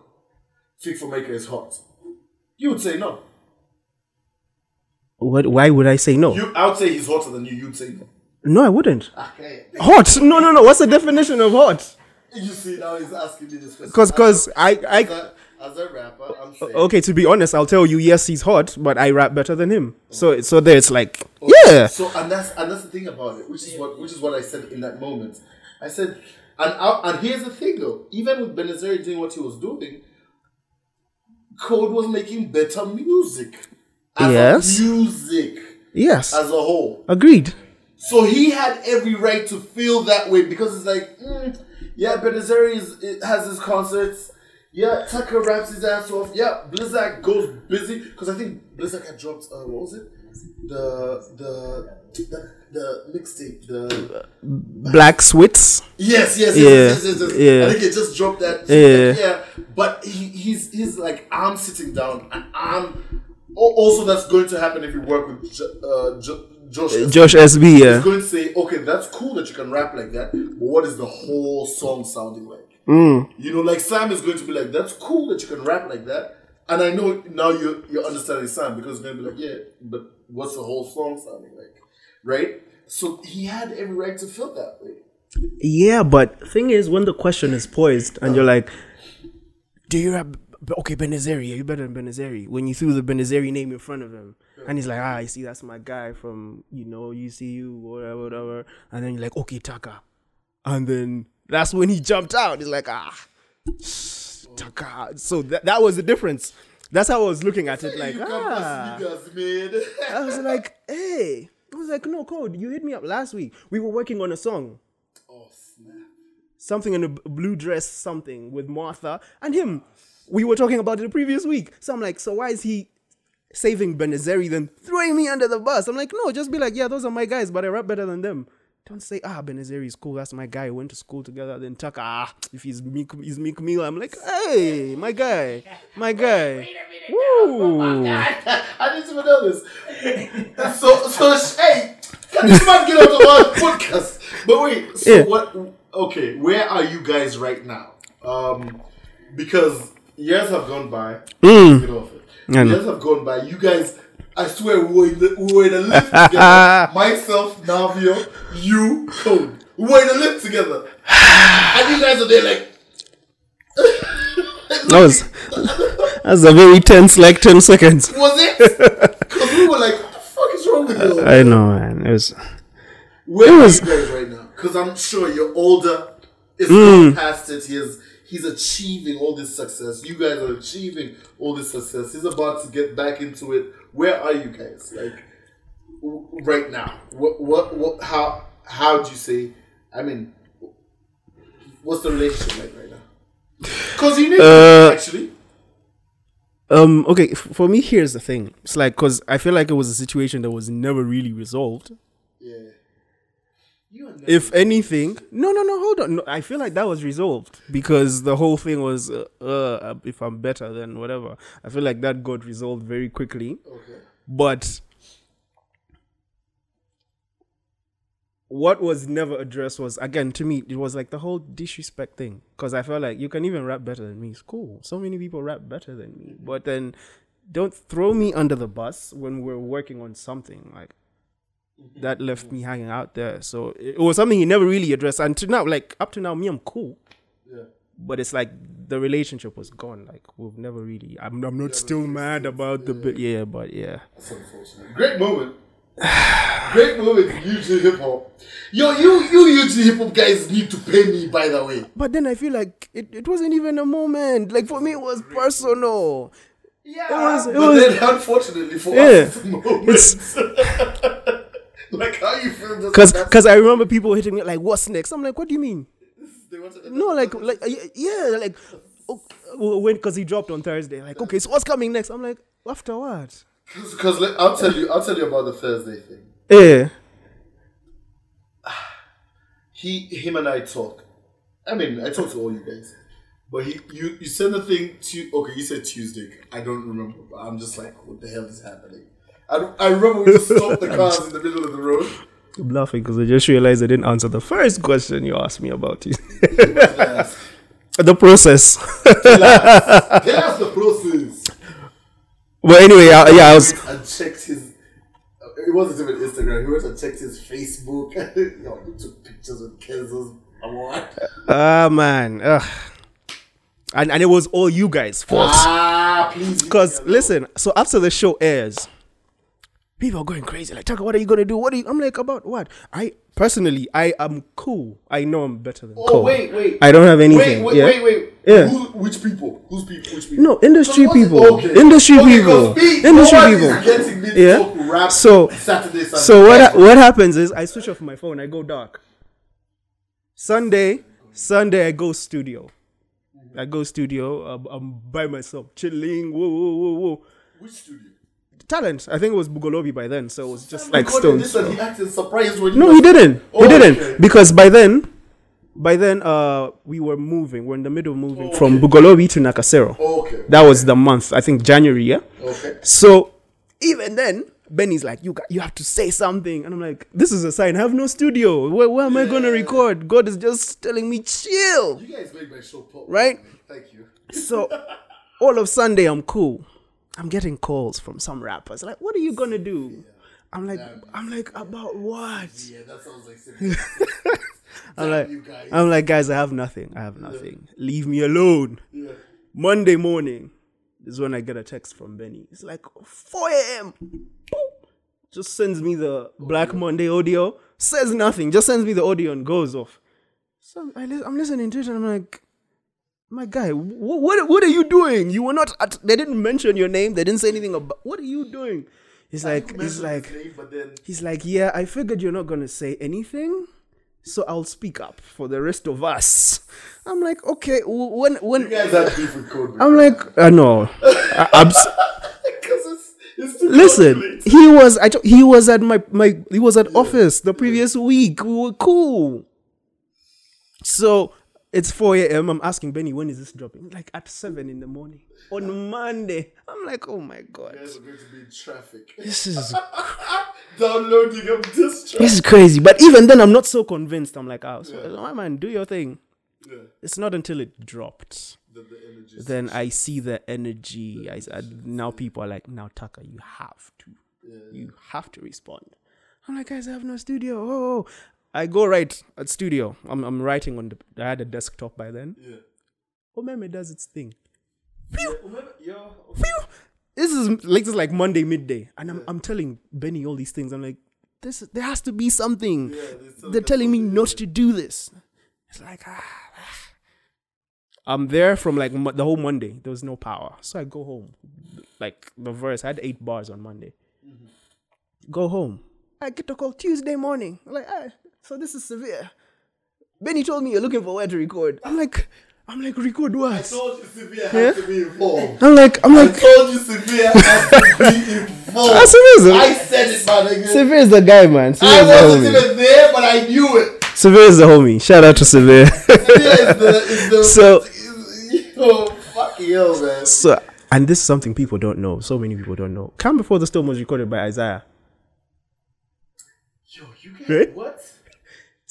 Fik Fameica is hot, you would say no. What? Why would I say no? You, I would say he's hotter than you. You'd say no. No, I wouldn't. Ah, okay. Hot? No, no, no. What's the definition of hot? You see, now he's asking me this question. Because, because I, as I, a, as a rapper, I'm saying. okay. To be honest, I'll tell you, yes, he's hot, but I rap better than him. Oh. So, so there, it's like, yeah, So and that's and that's the thing about it, which is what which is what I said in that moment. I said, and I, and here's the thing though, even with Benazir doing what he was doing, Code was making better music. Yes. music yes, as a whole. agreed. So he had every right to feel that way because it's like, mm, yeah, Benazeri is, it has his concerts. Yeah, Tucker raps his ass off. Yeah, Blizzard goes busy because I think Blizzard had dropped. Uh, what was it? The the the, the mixtape. The Black Swits. yes, yes, yes, Yeah, yes, yes, yes, yeah. I think it just dropped that. Yeah. like, yeah. But he, he's he's like I'm sitting down and I'm. Al- Also, that's going to happen if you work with uh, jo- Josh. Josh SB. He's Yeah. going to say, okay, that's cool that you can rap like that, but what is the whole song sounding like? Mm. You know, like Sam is going to be like, that's cool that you can rap like that. And I know now you're, you're understanding Sam because he's going to be like, yeah, but what's the whole song sounding like? Right? So he had every right to feel that way. Yeah, but thing is, when the question is poised and you're like, "Do you rap?" Okay, Benazeri, you better than Benazeri? When you threw the Benazeri name in front of him, and he's like, "Ah, I see, that's my guy from you know UCU, whatever, whatever," and then you're like, "Okay, Taka," and then that's when he jumped out. He's like, "Ah, Taka." So that that was the difference. That's how I was looking at it. Like, you ah. I was like, hey. I was like, no, Code, you hit me up last week. We were working on a song. oh, snap. Something in a blue dress, something with Martha and him. We were talking about it the previous week. So I'm like, so why is he saving Benazeri then throwing me under the bus? I'm like, no, just be like, yeah, those are my guys, but I rap better than them. Don't say, ah, Benazeri is cool. That's my guy. We went to school together. Then Tucker, ah, if he's Meek, he's Meek Mill. I'm like, hey, my guy, my guy. Woo. I need to know this. so, so, hey, can this man get out of our podcast? But wait, so Yeah. what? Okay, where are you guys right now? Um, because years have gone by. Mm. Get off it. I know. Years have gone by. You guys, I swear, we were in the, we were in a lift together. Myself, Navio, you, Code. We were in a lift together, and you guys are there like. That was, that was a very tense, like 10 seconds. Was it? Because we were like, what the fuck is wrong with you? I know, man. It was. Where It are was- you guys right now? Because I'm sure you're older. It's Mm. past it. He is, he's achieving all this success. You guys are achieving all this success. He's about to get back into it. Where are you guys? Like w- right now? What what what? How how do you say? I mean, what's the relationship like right now? Because you need Uh, actually. Um. Okay. For me, here's the thing. It's like because I feel like it was a situation that was never really resolved. Yeah. You are never- If anything, no, no, no. Hold on. No, I feel like that was resolved because the whole thing was, uh, uh, if I'm better than whatever. I feel like that got resolved very quickly. okay. But what was never addressed was again to me it was like the whole disrespect thing because I felt like you can even rap better than me. It's cool. So many people rap better than me, but then don't throw me under the bus when we're working on something like Mm-hmm. that left me hanging out there. So it, was something he never really addressed. And to now, like up to now, me I'm cool. Yeah. But it's like the relationship was gone. Like we've never really. I'm, I'm not still mad about the bit. Yeah, but yeah. That's unfortunate. Great moment. Great moment UG hip hop. Yo, you you UG hip hop guys need to pay me. By the way. But then I feel like it, it wasn't even a moment. Like for me, it was personal. Yeah, It was- it but was- then unfortunately for Yeah. us, it's a moment. It's- like how you feel this Cause, cause I remember people hitting me like, "What's next?" I'm like, "What do you mean?" they wanted to- No, like, like, yeah, like, oh, oh, when? Cause he dropped on Thursday. Like, okay, so what's coming next? I'm like, after what? Because like, I'll tell you, I'll tell you about the Thursday thing. Yeah, He, him, and I talk. I mean, I talk to all you guys, but he, you, you send the thing to. Okay, you said Tuesday. I don't remember. But I'm just like, what the hell is happening? I, I remember we just stopped the cars in the middle of the road. I'm laughing because I just realized I didn't answer the first question you asked me about it. The process. That's the process. but anyway, I, yeah, I was. And checked his. It wasn't even Instagram. He went and checked his Facebook. Yo, he took pictures with Kenzo's. Alright. Ah man, ugh. and and it was all you guys' fault. Ah, please. Because listen, so after the show airs, people are going crazy. Like, Tucker, what are you gonna do? What are you? I'm like, about what? I personally, I am cool. I know I'm better than Oh Cole. wait, wait. I don't have anything. wait, yeah? wait, wait. Yeah. Who, which people? Whose people? Which people? No, industry So people. okay. Industry Okay, people. me, Industry people. Yeah. So- Saturday, Sunday. So what ha- what happens is I switch off my phone. I go dark. Sunday, Sunday I go studio. I go studio. I'm, I'm by myself, chilling. Whoa, whoa, whoa, whoa. Which studio? Talent. I think it was Bugolobi by then, so it was just like stones. This he acted surprised when No, he didn't. Oh, he didn't okay. because by then, by then, uh, we were moving. We're in the middle of moving Oh, from. Bugolobi to Nakasero. Okay. That was the month. I think January. Yeah. Okay. So even then, Benny's like, you got, you have to say something, and I'm like, this is a sign. I have no studio. Where, where am I gonna record? God is just telling me chill. You guys make my show pop. Right? Thank you. So all of Sunday, I'm cool. I'm getting calls from some rappers. Like, what are you gonna do? I'm like, I'm like, about what? Yeah, that sounds like. I'm like. I'm like, guys, I have nothing. I have nothing. Leave me alone. yeah. Monday morning is when I get a text from Benny. It's like 4 a.m. Just sends me the Black Monday audio. Says nothing. Just sends me the audio and goes off. So I li- I'm listening to it and I'm like, my guy, wh- what what are you doing? You were not. At, they didn't mention your name. They didn't say anything about. What are you doing? He's like, he's like, name, then He's like, yeah, I figured you're not gonna say anything, so I'll speak up for the rest of us. I'm like, okay, w- when you when guys beef with code. I'm like, uh, no, I, I'm it's, it's listen. conflict. He was, I he was at my my he was at office the previous week. We were cool. So it's 4 a.m. I'm asking Benny, when is this dropping? Like at seven in the morning on Monday. I'm like, oh my god, You guys are going to be in traffic. this is Downloading of this track. this is crazy. But even then, I'm not so convinced. I'm like, oh, so, my man, do your thing. Yeah. It's not until it dropped. The, the Then I see the energy. I, I now people are like, now Tucker, you have to, you have to respond. I'm like, guys, I have no studio. Oh, oh. oh. I go right at studio. I'm I'm writing on the. I had a desktop by then. Yeah. Omeme does its thing. Remember, yo, Phew! This is like this is like Monday midday, and I'm I'm telling Benny all these things. I'm like, this there has to be something. Yeah, there's some- They're telling me something, not to do this. It's like ah. ah. I'm there from like mo- the whole Monday. There was no power, so I go home. Like the verse, I had eight bars on Monday. Go home. I get a call Tuesday morning. I'm like, ah, so this is severe. Benny told me you're looking for where to record. I'm like, I'm like, record what? I told you Severe had to be involved. I'm like, I'm like. I told you Severe had to be involved. Ah, I said it, my nigga. Severe is the guy, man. Severe I wasn't even there, but I knew it. Severe is the homie. Shout out to Severe. Severe is the, is the So- is, yo, fucking hell, man. so, and this is something people don't know. So many people don't know. Calm Before the Storm was recorded by Isaiah. Yo, you guys, Right? what?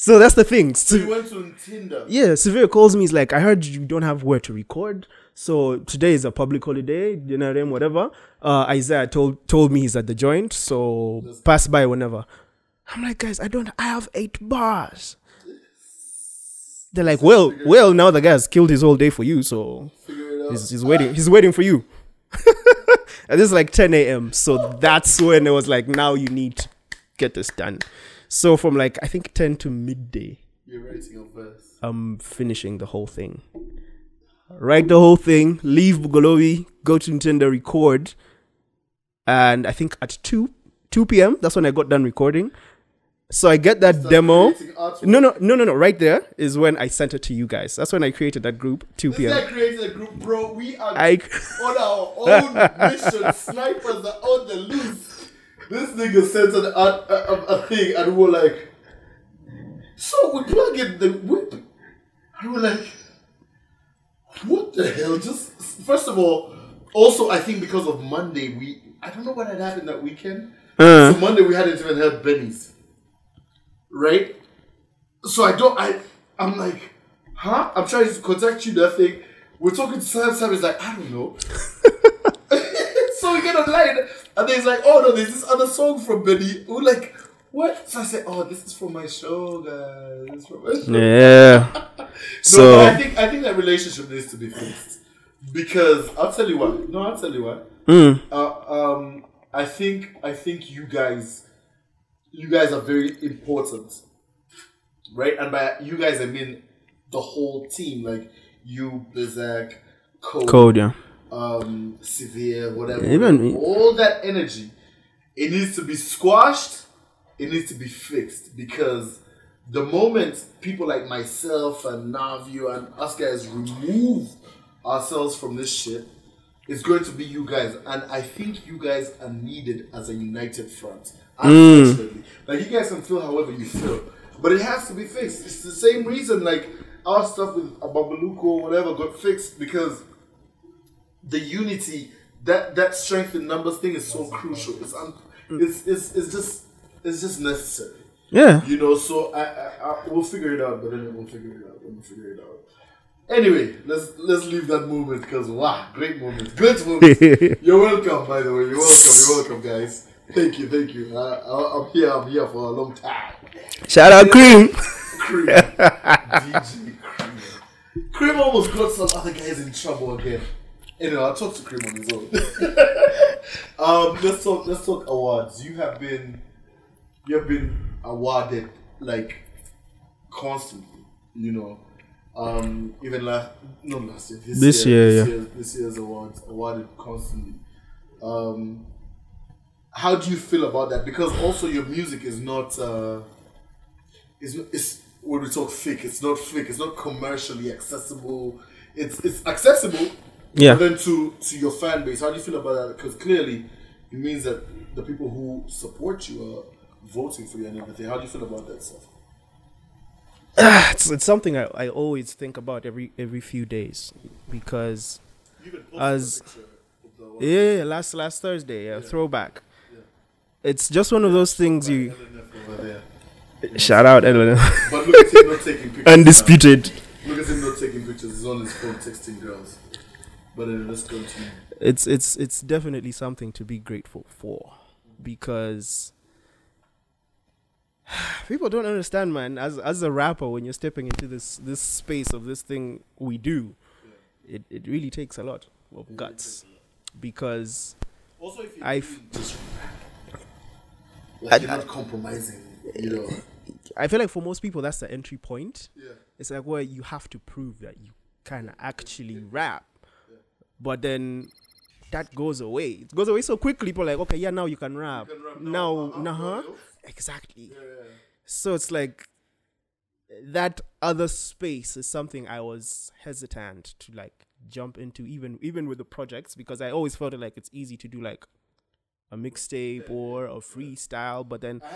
So that's the thing. So went to Tinder. yeah, Severe calls me. He's like, I heard you don't have where to record. So today is a public holiday, you know what Whatever. Uh, Isaiah told told me he's at the joint, so pass by whenever. I'm like, guys, I don't. I have eight bars. They're like, well, well, now the guy's killed his whole day for you, so Figure it out. he's, he's waiting. He's waiting for you. and this is like 10 a.m. So that's when it was like, now you need to get this done. So from like I think 10 to midday, You're writing a verse. I'm finishing the whole thing. Write the whole thing, leave Bugolobi, go to Nintendo, record, and I think at 2 2 p.m. that's when I got done recording. So I get that Start demo. No, no, no, no, no. Right there is when I sent it to you guys. That's when I created that group. 2 This p.m. I created a group, bro. We are I on our own mission. Snipers are on the loose. This nigga sent an, a, a, a thing, and we were like, so we plug in the whip. And we're like, what the hell? Just first of all, also I think because of Monday, we I don't know what had happened that weekend. Uh. So Monday we hadn't even had Benny's, right? So I don't. I I'm like, huh? I'm trying to contact you. That thing. We're talking to Sam. Sam is like, I don't know. so we get online, and then he's like, oh no, there's this other song from Benny. We're like, what? So I said, oh, this is for my show, guys. This is for my show. yeah. No, So I think I think that relationship needs to be fixed because I'll tell you what. No, I'll tell you what. mm, Uh, um, I think I think you guys, you guys are very important, right? And by you guys, I mean the whole team, like you, Bizak, Code, code, yeah. Um, Severe, whatever. Even- all that energy, it needs to be squashed. It needs to be fixed because the moment people like myself and Navio and us guys remove ourselves from this shit, it's going to be you guys, and I think you guys are needed as a united front. Unfortunately, like you guys can feel however you feel, but it has to be fixed. It's the same reason like our stuff with Ababaluko or whatever got fixed because the unity that that strength in numbers thing is so crucial. It's un, it's, it's it's just it's just necessary. Yeah. You know, so I, I, I we'll figure it out, but then we'll figure it out. We'll figure it out. Anyway, let's let's leave that moment because wow, great moment, great moment. You're welcome, by the way. You're welcome. You're welcome, guys. Thank you, thank you. I, I, I'm here. I'm here for a long time. Shout out Cream. Cream, DJ Cream. Cream almost got some other guys in trouble again. Anyway, I'll talk to Cream on his own. um, let's talk. Let's talk awards. You have been, you have been awarded like constantly. You know, um, even last, not last year. This, This year, year, this yeah. year, this year's awards awarded constantly. Um, how do you feel about that? Because also your music is not. Uh, it's, it's when we talk thick, it's not thick. It's not commercially accessible. It's it's accessible, Yeah. but then to to your fan base, how do you feel about that? Because clearly, it means that the people who support you are voting for you and everything. How do you feel about that stuff? Ah, it's, it's something I, I always think about every every few days because You even posted As- a picture of the yeah, last last Thursday, a throwback. It's just one of those things you there. Eh, shout out Ellen. But look at him not taking pictures. Undisputed. now. Look at him not taking pictures. He's on his phone texting girls. But then let's go to It's it's it's definitely something to be grateful for because people don't understand man. As as a rapper when you're stepping into this this space of this thing we do it it really takes a lot of guts because Also, if you I do just like I- you're not compromising, you know. I feel like for most people that's the entry point. Yeah. It's like where you have to prove that you can of actually rap, but then that goes away. It goes away so quickly. People are like, okay, yeah, now you can rap. can rap now, now, uh-huh, nah, huh? what else? Exactly. Yeah. So it's like that other space is something I was hesitant to like jump into, even even with the projects, because I always felt like it's easy to do like a mixtape or a freestyle, but then to,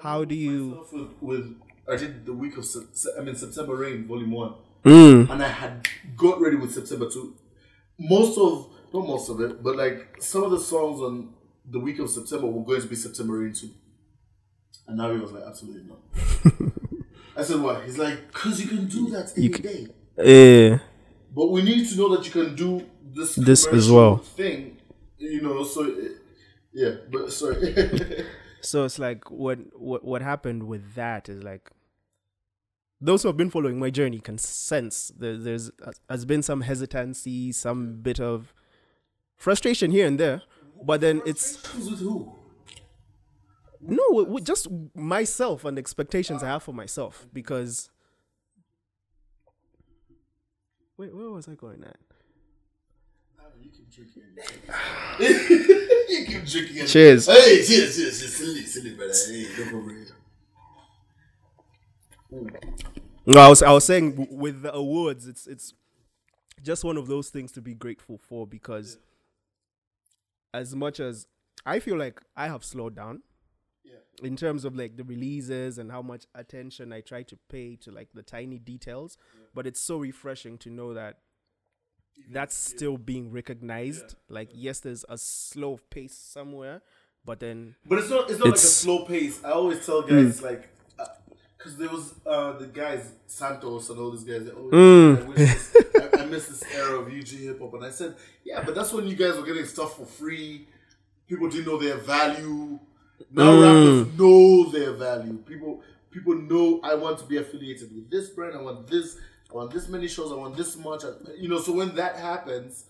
How do you- With, with I did the week of I mean September Rain Volume One, mm, and I had got ready with September Two. Most of not most of it, but like some of the songs on the week of September were going to be September Rain Two, and now he was like, absolutely not. I said, "Why?" He's like, "Cause you can do that any You c- day." Yeah. But we need to know that you can do this This as well. thing, you know. So yeah, but sorry. So it's like what what what happened with that is like those who have been following my journey can sense there, there's uh, has been some hesitancy, some bit of frustration here and there, but then it's with who? no, just myself and expectations I have for myself because. Wait, where was I going at? You keep drinking. you keep drinking. Cheers. Hey, cheers, cheers, cheers. Silly, silly, brother. Hey, problem. No, I was I was saying with the awards, it's it's just one of those things to be grateful for because as much as I feel like I have slowed down Yeah. in terms of like the releases and how much attention I try to pay to like the tiny details, but it's so refreshing to know that that's still being recognized. Like yes, there's a slow pace somewhere, but then But it's not. It's not like a slow pace. I always tell mm. guys like, because there was uh the guys Santos and all these guys. They always, I, wish this, I, I miss this era of UG hip hop, and I said, yeah, but that's when you guys were getting stuff for free. People didn't know their value. Now rappers know their value. People people know I want to be affiliated with this brand. I want this. I want this many shows. I want this much. You know. So when that happens,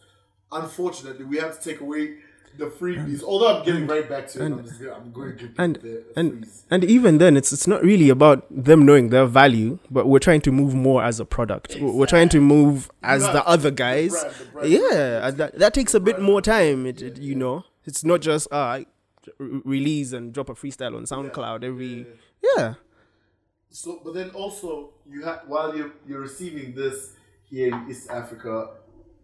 unfortunately, we have to take away the freebies. Although I'm getting right back to it, I'm, just, I'm going to give and people the and freeze. and even then it's it's not really about them knowing their value but we're trying to move more as a product. We're- we're trying to move as the brand, other the guys brand, the brand. yeah that, that takes a bit more time it, it- you know. It's not just uh re- release and drop a freestyle on soundcloud every yeah So, but then also you have while you're you're receiving this here in East Africa,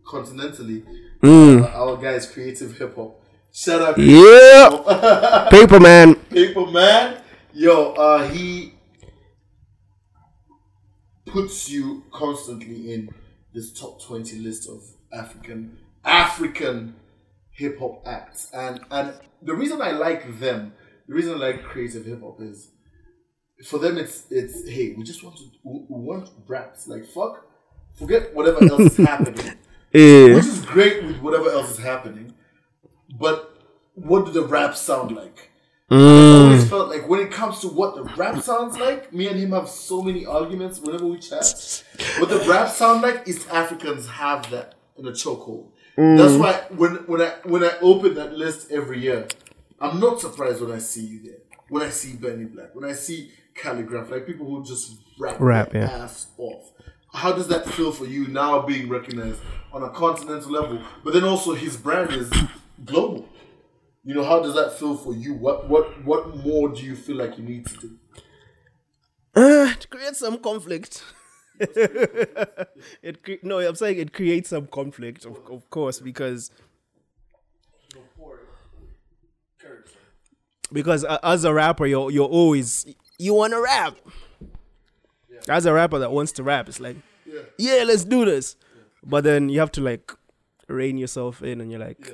continentally, uh, our guys, creative hip hop. Shout out, yeah. Paper man. Paper Man. Yo, uh, he puts you constantly in this top twenty list of African African hip hop acts, and and the reason I like them, the reason I like creative hip hop is for them it's it's hey we just want to we want raps. Like fuck forget whatever else is happening yeah which is great with whatever else is happening but what do the raps sound like I mm. always felt like when it comes to what the rap sounds like, me and him have so many arguments whenever we chat. What the rap sound like, East Africans have that in a chokehold. That's mm. why when when I when I open that list every year, I'm not surprised when I see you there. When I see Benny Black, when I see Calligraph, like people who just rap, Rap, their yeah. ass off. How does that feel for you now being recognized on a continental level? But then also his brand is global. You know, how does that feel for you? What what what more do you feel like you need to do? Uh, it creates some conflict. it cre- no, I'm saying it creates some conflict, of, of course, because because as a rapper, you're you're always you want to rap. As a rapper that wants to rap, it's like, Yeah. yeah, let's do this. But then you have to like rein yourself in, and you're like,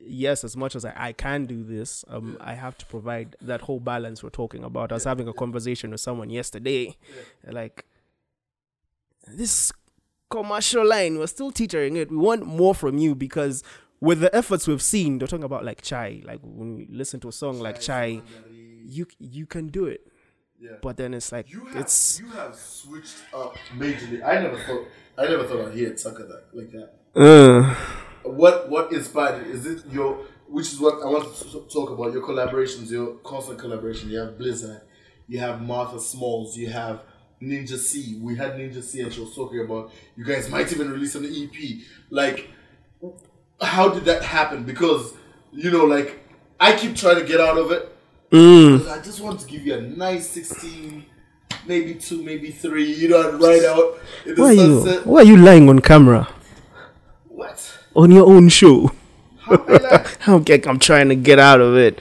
yes, as much as I, I can do this, um, I have to provide that whole balance we're talking about. I was having a conversation with someone yesterday, like this commercial line, we're still teetering it. We want more from you because with the efforts we've seen, they're talking about like Chai. Like when we listen to a song like Chai, you you can do it. Yeah. But then it's like You have it's you have switched up majorly. I never thought I never thought I'd hear Tucker that like that. uh, What what inspired it? Is it your which is what I want to talk about your collaborations, your constant collaboration. You have Blizzard, you have Martha Smalls, you have Ninja C. We had Ninja C and she was talking about you guys might even release an EP. Like how did that happen? Because you know, like I keep trying to get out of it. Mm, I just want to give you a nice sixteen, maybe two, maybe three. You know, ride out in the why are you why are you lying on camera What? on your own show? How am I like- I'm trying to get out of it.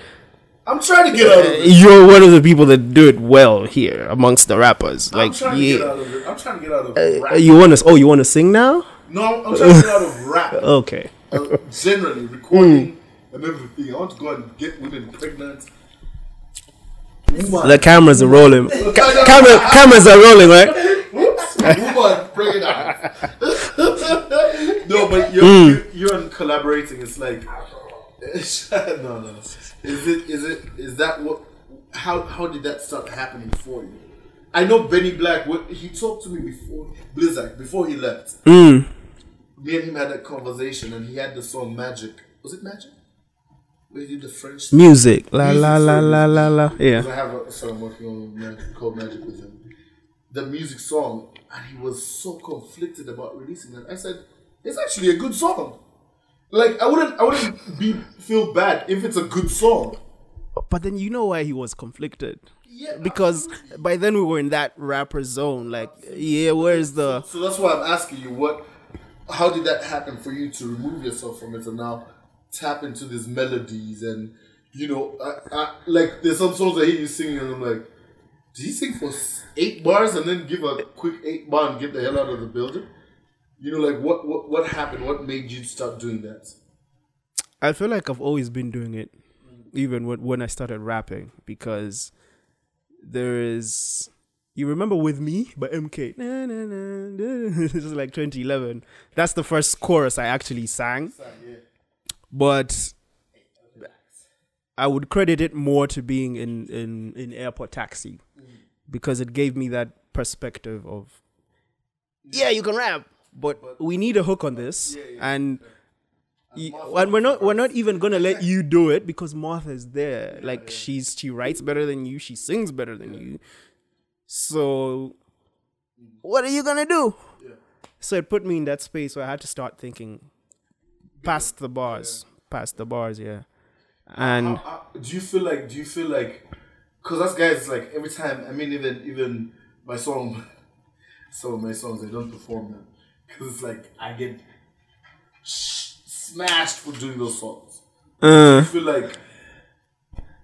I'm trying to get out of it. You're one of the people that do it well here amongst the rappers. I'm Like, trying to get yeah, out of it. I'm trying to get out of Uh, rap. you want to? Oh, you want to sing now? No, I'm trying to get out of rap. Okay. Uh, generally, recording and everything. I want to go and get women pregnant. Woman. The cameras are rolling. Ca- camera, cameras are rolling, right? Woman, bring it out. no, but you're, Hmm. you, you're collaborating. It's like, no, no. Is it? Is it? Is that what? How how did that start happening for you? I know Benny Black. What he talked to me before Blizzak before he left. Mm. Me and him had a conversation, and he had the song Magic. Was it Magic? Where he did the French. Music. La Music, la la la la la. Yeah. I have a song working on Magic, called Magic with him. The music song, and he was so conflicted about releasing it. I said, "It's actually a good song. Like I wouldn't, I wouldn't be feel bad if it's a good song." But then you know why he was conflicted. Yeah, Because by then we were in that rapper zone. Like, yeah, where's the So that's why I'm asking you, what? How did that happen for you to remove yourself from it and now tap into these melodies and you know, I, I, like there's some songs I hear you singing and I'm like, did you sing for eight bars and then give a quick eight bar and get the hell out of the building? You know, like what what what happened? What made you start doing that? I feel like I've always been doing it, even when when I started rapping, because there is. You remember with me by MK? Na, na, na, this is like 2011. That's the first chorus I actually sang, but I would credit it more to being in in in airport taxi because it gave me that perspective of yeah, you can rap, but we need a hook on this, and y- and we're not we're not even gonna let you do it because Martha's there. Like she's she writes better than you, she sings better than you. So what are you gonna do? So it put me in that space where I had to start thinking past the bars, past the bars, yeah. And Uh, do you feel like? Do you feel like? Because us guys, like every time. I mean, even even my song, some of my songs, I don't perform them because it's like I get sh- smashed for doing those songs. uh, I feel like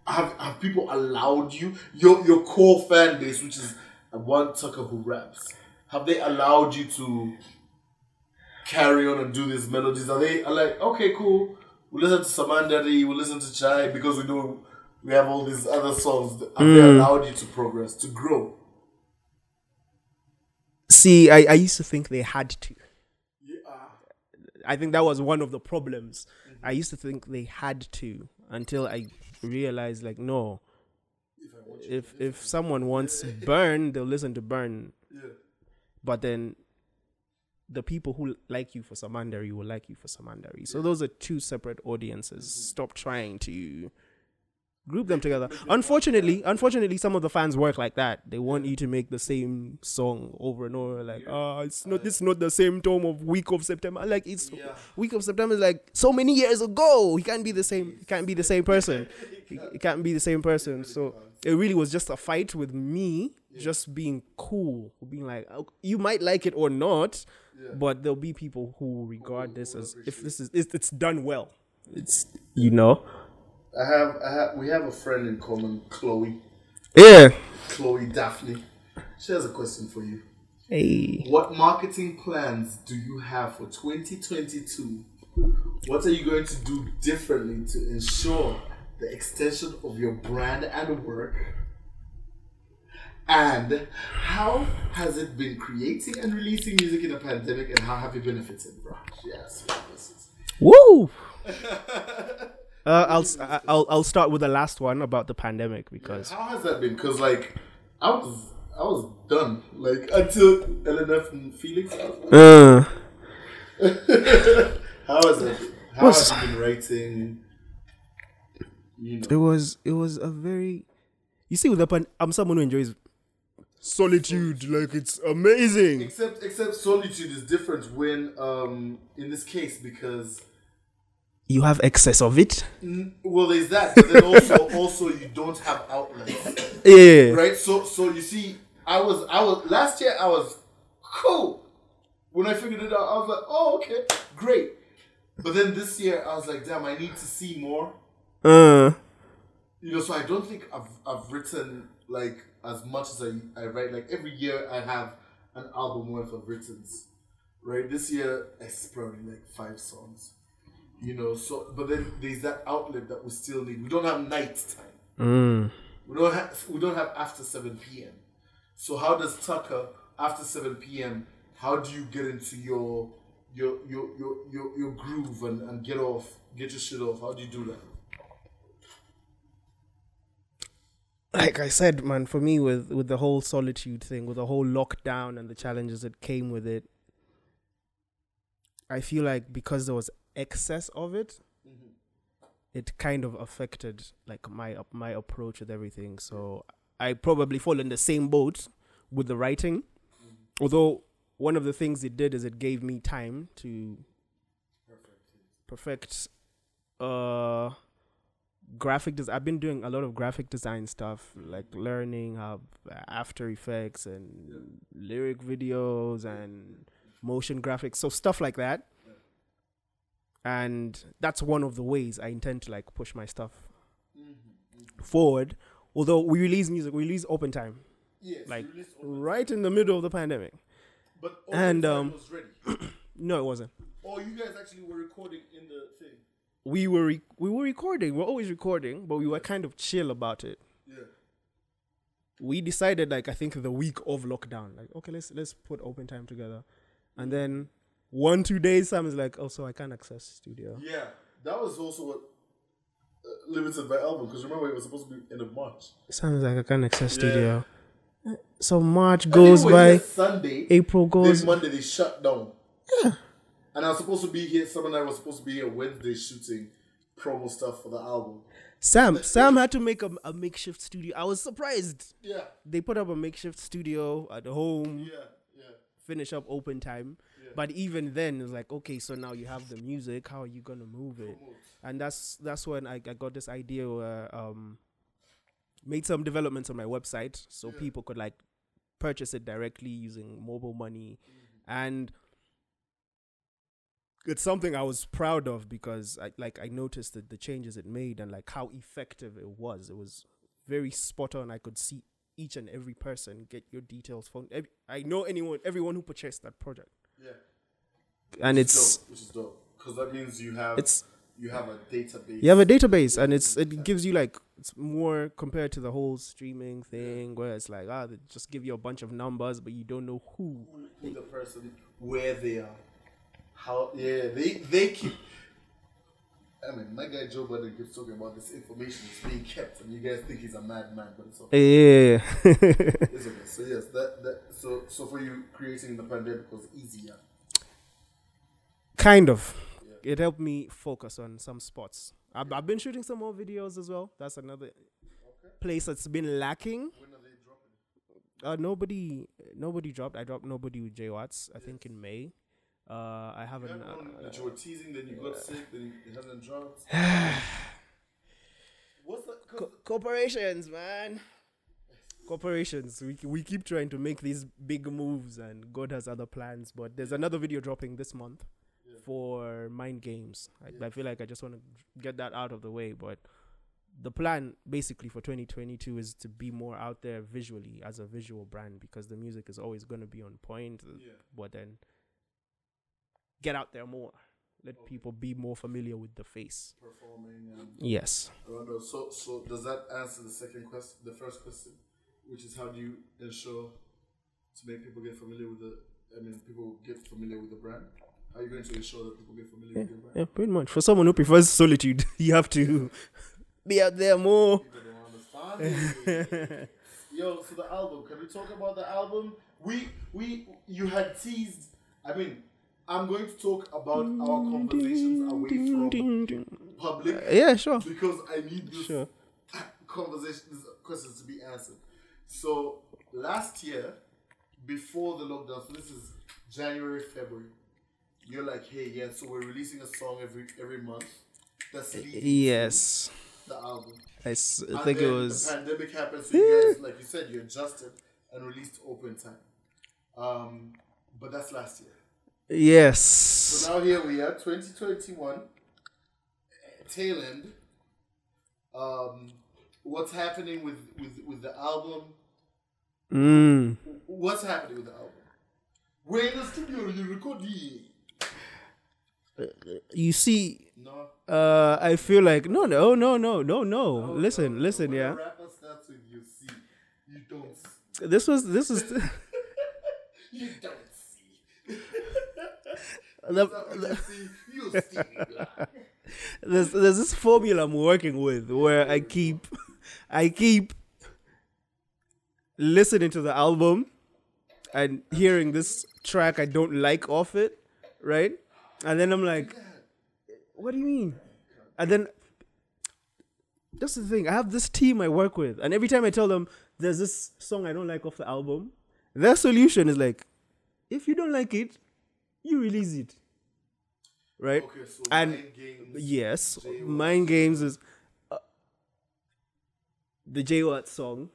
have have people allowed you your your core fan base, which is one Tucker who raps, have they allowed you to carry on and do these melodies? Are they are like okay, cool? We listen to Samandari, we listen to Chai because we know we have all these other songs. Have they allowed you to progress to grow? see, I, I used to think they had to. I think that was one of the problems. Mm-hmm. I used to think they had to until I realized, like, no. If if someone wants Burn, they'll listen to Burn. Yeah. But then the people who like you for Samandari will like you for Samandari. So those are two separate audiences. Stop trying to group them together. Unfortunately, unfortunately, some of the fans work like that. They want you to make the same song over and over. Like, ah, it's not. It's not the same tone of Week of September. Like, it's Week of September is like so many years ago. He can't be the same. He can't be the same person. He can't be the same person. So it really was just a fight with me, just being cool, being like, "Oh, you might like it or not, but there'll be people who regard this as if this is it's, it's done well. It's you know. I have I have we have a friend in common, Chloe, Yeah. Chloe Daphne. She has a question for you. Hey. What marketing plans do you have for 2022? What are you going to do differently to ensure the extension of your brand and work? And how has it been creating and releasing music in a pandemic and how have you benefited, bro? Yes. yes. Woo. Uh, I'll s- I- I'll I'll start with the last one about the pandemic because How has that been? Because like I was I was done. Like until LNF and Felix. Uh, How has it been? How Was- have you been writing? You know. it was it was a very you see with the pan I'm someone who enjoys solitude like it's amazing. Except except solitude is different when um in this case because You have excess of it. mm, well there's that but then also also you don't have outlets Yeah. right so so you see I was I was last year I was cool when I figured it out I was like oh okay great but then this year I was like damn I need to see more Uh. you know so I don't think I've I've written like as much as I, I write like every year I have an album worth of writtens right this year it's probably like five songs you know so but then there's that outlet that we still need we don't have night time Mm. We don't have we don't have after seven p.m. So how does Tucker after seven p.m. How do you get into your your your your your, your groove and, and get off, get your shit off? How do you do that? Like I said, man, for me with with the whole solitude thing, with the whole lockdown and the challenges that came with it, I feel like because there was excess of it, it kind of affected like my my approach with everything. So I probably fall in the same boat with the writing, although one of the things it did is it gave me time to perfect uh graphic des- I've been doing a lot of graphic design stuff, like mm. learning how uh, After Effects and lyric videos and motion graphics, so stuff like that. And that's one of the ways I intend to like push my stuff mm-hmm. forward. Although we release music, we release open time, Yes, like you released Open right in the middle of the pandemic. But and, Time um, was ready. No, it wasn't. Oh, you guys actually were recording in the. We were re- we were recording. We're always recording, but we were kind of chill about it. Yeah. we decided like I think the week of lockdown, like okay, let's let's put open time together, and then one two days Sam is like, oh, so I can't access studio. Yeah, that was also what uh, limited my album because remember it was supposed to be end of March. Sounds like, I can't access studio. So March goes I think we were by, Sunday. April goes. Monday they shut down. Yeah. And I was supposed to be here. Sam and I were supposed to be here Wednesday shooting promo stuff for the album. Sam Sam had to make a, a makeshift studio. I was surprised. Yeah, They put up a makeshift studio at home. yeah, yeah. finish up open time. But even then, it's like, okay, so now you have the music. How are you gonna move it? And that's that's when I, I got this idea where um made some developments on my website so people could like purchase it directly using mobile money, and it's something I was proud of because I like I noticed that the changes it made and like how effective it was. It was very spot on. I could see each and every person get your details from. I know anyone, everyone who purchased that project, Yeah. and Which is it's dope, which is dope because that means you have it's you have a database. you have a database, and it's it gives you like it's more compared to the whole streaming thing where it's like ah they just give you a bunch of numbers, but you don't know who. who, who the person, where they are, how. Yeah, they they keep. I mean, my guy Joe Budden keeps talking about this information is being kept, and you guys think he's a madman, but it's okay. Yeah, It's okay. So yes, that that so so for you creating the pandemic was easier. kind of. It helped me focus on some spots. I've, I've been shooting some more videos as well. That's another place that's been lacking. When are they dropping? Uh, nobody, nobody dropped. I dropped nobody with J Watts. I think in May. Uh, I haven't. had Uh, one that you were teasing, then you got sick, then it hasn't dropped. What's that? 'cause- co- corporations, man. Corporations. We we keep trying to make these big moves, and God has other plans. But there's another video dropping this month for Mind Games. I, I feel like I just want to get that out of the way. But the plan, basically, for 2022 is to be more out there visually as a visual brand because the music is always going to be on point. Yeah. But then get out there more. Let people be more familiar with the face. performing and Yes. So, so does that answer the second question, the first question, which is how do you ensure to make people get familiar with the? I mean, people get familiar with the brand. How are you going to ensure that people get familiar with your brand? Yeah, pretty much. For someone who prefers solitude, you have to be out there more. People don't understand. it. Yo, so the album. Can we talk about the album? We we you had teased. I mean, I'm going to talk about our conversations away from public Yeah, sure. because I need this Sure. conversation, these questions to be answered. So last year, before the lockdown, so this is January, February. You're like, hey, yeah, so we're releasing a song every every month. That's Yes. the album. I, s- I think it was. the pandemic happened, so you guys, like you said, you adjusted and released Open Time. Um, but that's last year. Yes. So now here we are, 2021, eh, tail end. Um, what's happening with, with, with the album? Mm. What's happening with the album? We're in the studio, you recording. You see, No. uh, I feel like no, no, no, no, no, no. Listen, listen, yeah. stuff. starts with you see. You don't. This was this is You don't. The, Start with you see. You see. there's there's this formula I'm working with where I keep I keep listening to the album and hearing this track I don't like off it, right? And then I'm like, what do you mean? And then that's the thing. I have this team I work with, and every time I tell them there's this song I don't like off the album, their solution is like, if you don't like it, you release it. Right? Okay, so And- mind games. Yes, J Watt. Mind Games is uh, the J Watt song,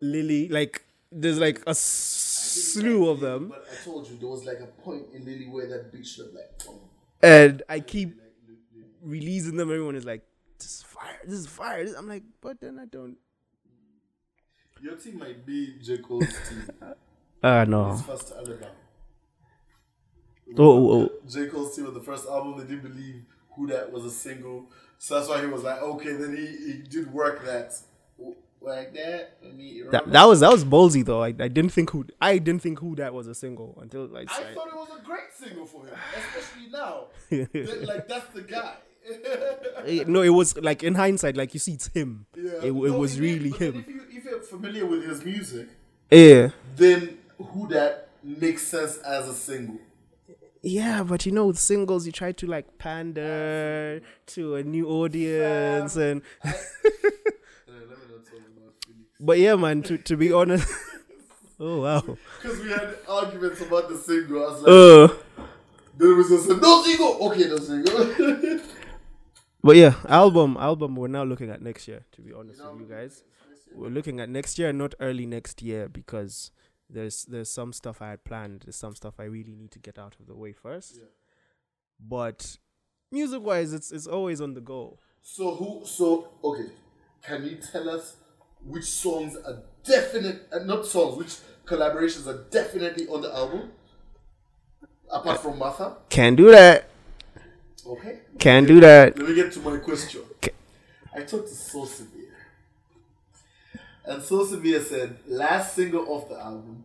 Lily. Like there's like a slew of them, But I told you there was like a point in Lily where that bitch should like. oh, and I keep releasing them. Everyone is like, "This is fire! This is fire!" This- I'm like, but then I don't. Your team might be J. Cole's team. Ah His no. first album. Oh, oh. J. Cole's team was the first album. They didn't believe who that was a single. So that's why he was like, okay, then he, he did work that. Like that. Let me That, that was that was ballsy though. I, I didn't think who I didn't think who that was a single until like I thought it was a great single for him, especially now. That- like, that's the guy. Eh, no, it was like in hindsight, like you see, it's him. Yeah. It, it No, was really him. If, you, if you're familiar with his music, Yeah. then who that makes sense as a single. Yeah, but you know, with singles, you try to like pander to a new audience, and let me not talk about Phoenix. but yeah, man. To to be honest, oh wow. Because we had arguments about the single. I was like, Uh, then we just said, no single. Okay, no single. but yeah, album album. We're now looking at next year. To be honest with you guys, we're looking at next year, not early next year, because there's there's some stuff I had planned. There's some stuff I really need to get out of the way first. Yeah. But music wise, it's it's always on the go. so who? So okay, can you tell us which songs are definite? Uh, not songs. Which collaborations are definitely on the album? Apart from Martha. Can do that. Okay. Can do that. Let me get to my question. Okay. I talked to So Severe. And So Severe said, last single off the album,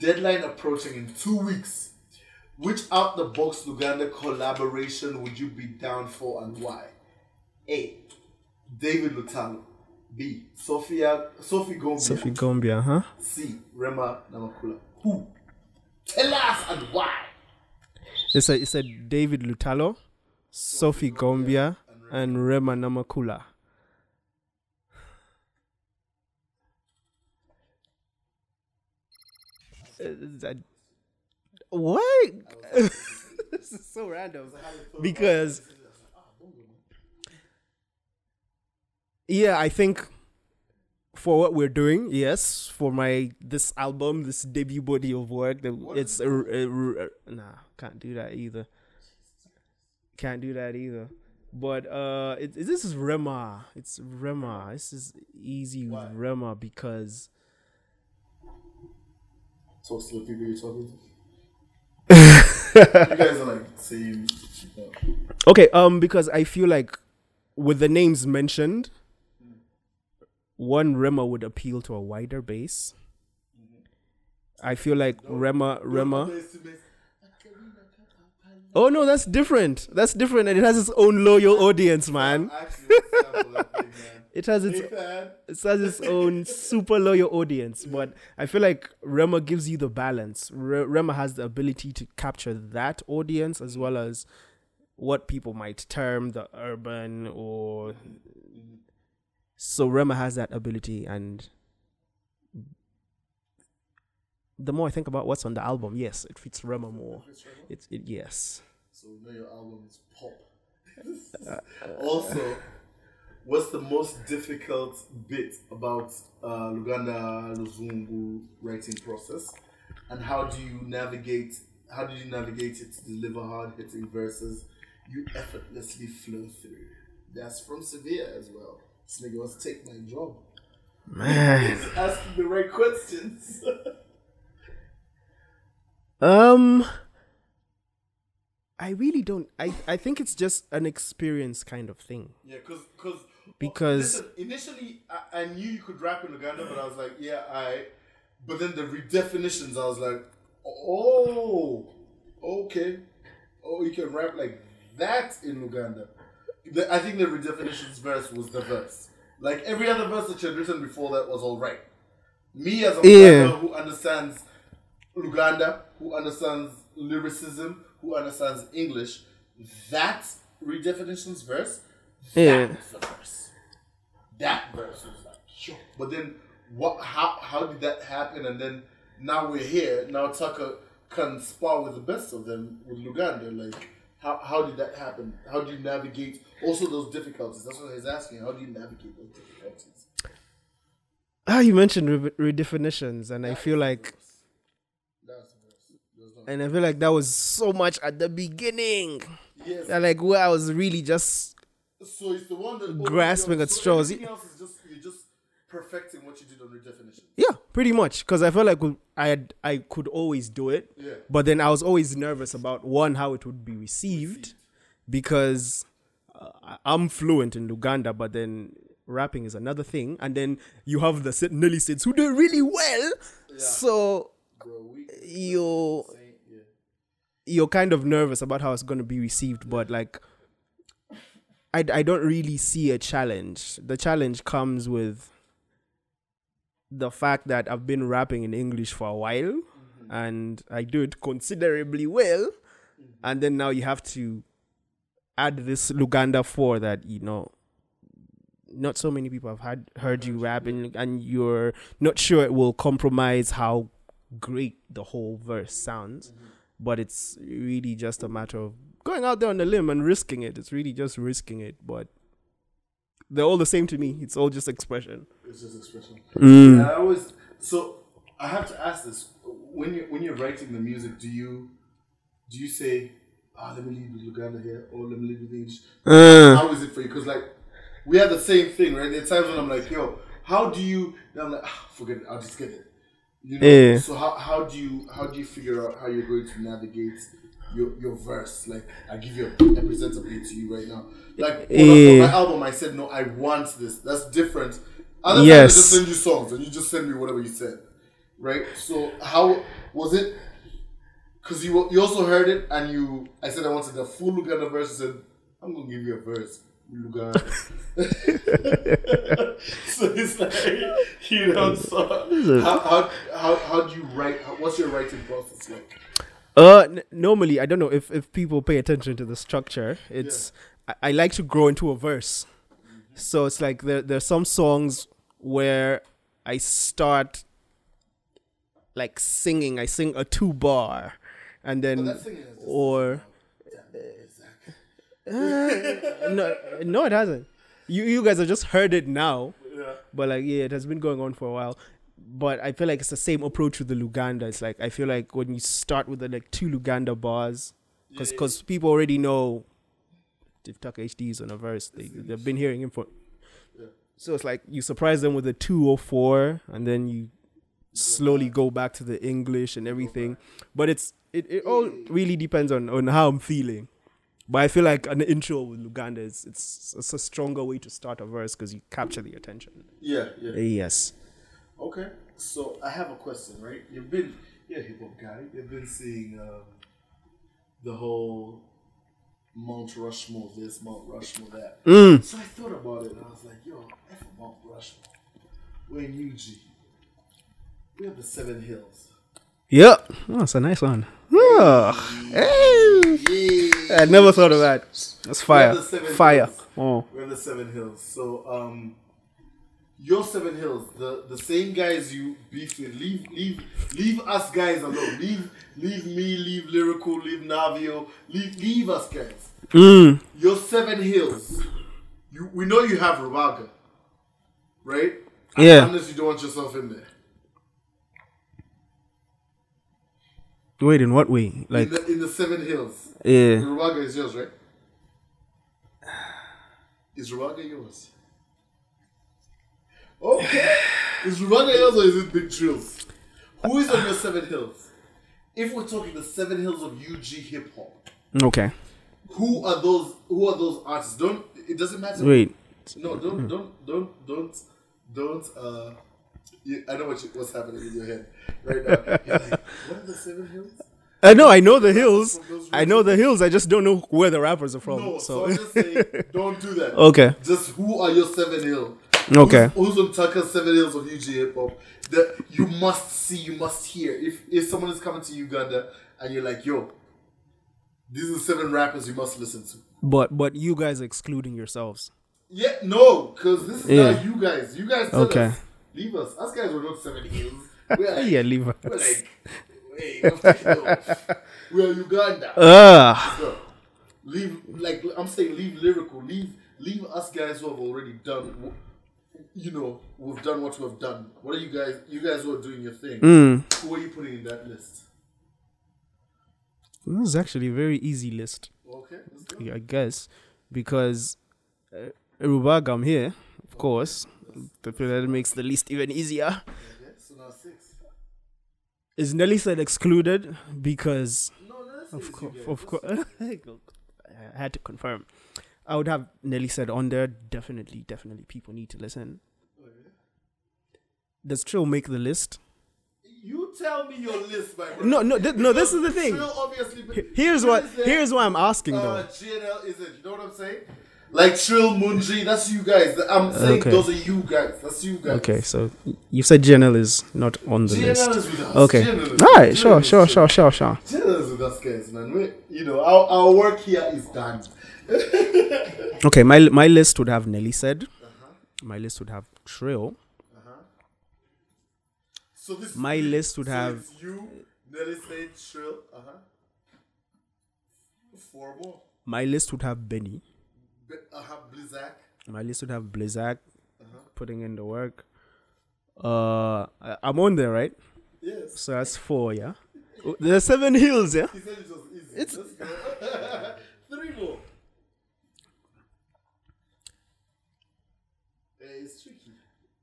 deadline approaching in two weeks. Which out the box Luganda collaboration would you be down for and why? A. David Lutalo. B. Sophia Sophie Gombya. Sophie Gombya, huh? C. Rema Namakula. Who? Tell us and why. It's a, it's a David Lutalo, Sophie Gombya, and Rema Namakula. Uh, that- What? this is so random. Because, yeah, I think for what we're doing, yes, for my this album, this debut body of work, it's a, a- a- nah, can't do that either. Can't do that either. But uh, it, it- this is Rema. It's Rema. This is easy with Rema because Talk to the people you're talking to. you guys are like same. no. okay, um, because I feel like with the names mentioned, one Rema would appeal to a wider base. I feel like Rema, Rema. Oh no, that's different. That's different, and it has its own loyal audience, man. Actually, let's sample that thing, man. It has its it has its own super loyal audience, but I feel like Rema gives you the balance. Re- Rema has the ability to capture that audience as well as what people might term the urban or. So Rema has that ability, and the more I think about what's on the album, yes, it fits Rema more. It's it yes. So we know your album is pop. also, what's the most difficult bit about uh, Luganda Luzungu writing process, and how do you navigate? How did you navigate it to deliver hard hitting verses you effortlessly flow through? That's from Sevilla as well. This nigga wants to take my job. Man. He's asking the right questions. Um I really don't I I think it's just an experience kind of thing. Yeah, because because because Listen, initially I, I knew you could rap in Uganda, but I was like, yeah, I. But then the redefinitions, I was like, oh, okay, oh, you can rap like that in Uganda. The, I think the redefinitions verse was the verse. Like every other verse that you had written before that was all right. Me as a Yeah. rapper who understands Uganda, who understands lyricism, who understands English, that redefinitions verse, that Yeah. was the verse. That verse was like, yo. But then, what? How how did that happen? And then now we're here. Now Tucker can spar with the best of them with Luganda. Like, how how did that happen? How do you navigate also those difficulties? That's what he's asking. How do you navigate those difficulties? ah, you mentioned re- redefinitions, and I feel like That was verse. There was no- and I feel like that was so much at the beginning. Yes. That like where I was really just So it's the one that Grasping at so straws. Everything else is just you're just perfecting what you did on redefinition. yeah, pretty much because I felt like I had I could always do it, Yeah. but then I was always nervous about one how it would be received because uh, I'm fluent in Luganda, but then rapping is another thing, and then you have the Nelly Sades who do it really well, so Bro, you yeah. you're kind of nervous about how it's going to be received, but like, I, I don't really see a challenge. The challenge comes with the fact that I've been rapping in English for a while mm-hmm. and I do it considerably well. Mm-hmm. And then now you have to add this Luganda 4 that, you know, not so many people have had heard you rap and, and you're not sure it will compromise how great the whole verse sounds. Mm-hmm. But it's really just a matter of going out there on the limb and risking it it's really just risking it but they're all the same to me it's all just expression It's just expression. Mm. I always so I have to ask this when you when you're writing the music, do you do you say, ah, let me leave with Luganda here, or let me leave with English? Uh. How is it for you? Because like we have the same thing, right? There are times when I'm like, yo, how do you? I'm like, ah, forget it, I'll just get it. You know. Yeah. So how, how do you how do you figure out how you're going to navigate your your verse? Like I give you a, I present a beat to you right now. Like when Yeah. my album, I said no, I want this. That's different. Other Yes. I just send you songs and you just send me whatever you said, right? So how was it? Because you you also heard it and you I said I wanted a full Luganda verse. You said I'm gonna give you a verse. So it's like you know. So how how how, how do you write? How, what's your writing process like? Uh n- normally i don't know if if people pay attention to the structure it's I, I like to grow into a verse so it's like there there's some songs where i start like singing i sing a two bar and then that singing is just- or no, no, it hasn't. You you guys have just heard it now, Yeah. but like yeah, it has been going on for a while. But I feel like it's the same approach with the Luganda. It's like I feel like when you start with the like two Luganda bars, because because people already know if Tucker HD is on a verse, they they've been hearing him for. Yeah. So it's like you surprise them with a two or four, and then you slowly go back to the English and everything. But it's it, it all really depends on on how I'm feeling. But I feel like an intro with Luganda is it's it's a stronger way to start a verse because you capture the attention. Yeah. Yeah. Yes. Okay, so I have a question, right? You've been, you're a hip hop guy. You've been seeing um, the whole Mount Rushmore, this Mount Rushmore, that. So I thought about it, and I was like, yo, F a Mount Rushmore. We're in UG. We have the Seven Hills. Yep. Oh, that's a nice one. Oh, hey. Yeah. I never thought of that. That's fire. Fire. hills. Oh. We have the Seven Hills. So, um, your Seven Hills, the the same guys you beef with, leave leave leave us guys alone. Leave leave me, leave lyrical, leave Navio, leave leave us guys. Mm. Your Seven Hills, you we know you have Rubaga, right? Yeah. Unless you don't want yourself in there. Wait, in what way? In Like, the in the Seven Hills, yeah. Rubaga is yours, right? Is Rubaga yours? Okay. Is Rubaga yours or is it Big Trills? Who is on your Seven Hills? If we're talking the Seven Hills of UG hip hop, Okay. who are those? Who are those artists? Don't it doesn't matter. Wait. No, don't, don't, don't, don't, don't. Uh, you, I know what you, what's happening in your head right now. You're like, what are the seven hills? I know, I know the hills. I know the hills. I just don't know where the rappers are from. No, so, so I'm just saying, don't do that. okay, Just who are your seven hill? Okay. Who's, who's on Tucker's seven hills of UG hip hop? That you must see, you must hear. If if someone is coming to Uganda and you're like, yo, these are seven rappers you must listen to. but but you guys excluding yourselves. Yeah, no, because this is Yeah. not you guys. You guys tell Okay. us. Leave us. Us guys were not seven hills. We're like, Yeah, leave us. We're like, wait, we're we're Uganda. Ugh. So, leave like I'm saying, leave lyrical. Leave leave us guys who have already done. You know, we've done what we've done. What are you guys? You guys who are doing your thing. Mm. Who are you putting in that list? This is actually a very easy list, Okay, go. I guess, because uh, Rubagam here, of course, the thing that makes the list even easier. Okay, so now six. Is Nelly Sade excluded because No, no, of course, of course, I had to confirm. I would have Nelly Sade on there. Definitely, definitely, people need to listen. Okay. Does Trill make the list? You tell me your list, my brother. No, no, th- no. This is the thing. Trill obviously. Here's what here's why I'm asking uh, though. GNL is it? You know what I'm saying? Like Trill, Munji, that's you guys. I'm saying Okay. those are you guys. That's you guys. Okay, so you said GNL is not on the GNL list. is with us. Okay. GNL is- All right. GNL Sure. Sure. Sure. Sure. Sure. GNL is with us guys, man. We, you know, our, our work here is done. Okay. My my list would have Nelly Sade. Uh-huh. My list would have Trill. So this My list would so have- you, Nelly Sade, Trill. Uh huh. Four more. My list would have Benny. Be- uh huh. Blizzak. My list would have Blizzak Uh-huh. putting in the work. Uh, I- I'm on there, right? Yes. So that's four. Yeah. Oh, There's seven hills. Yeah. He said it was easy. It's- Three more. Eh, it's tricky.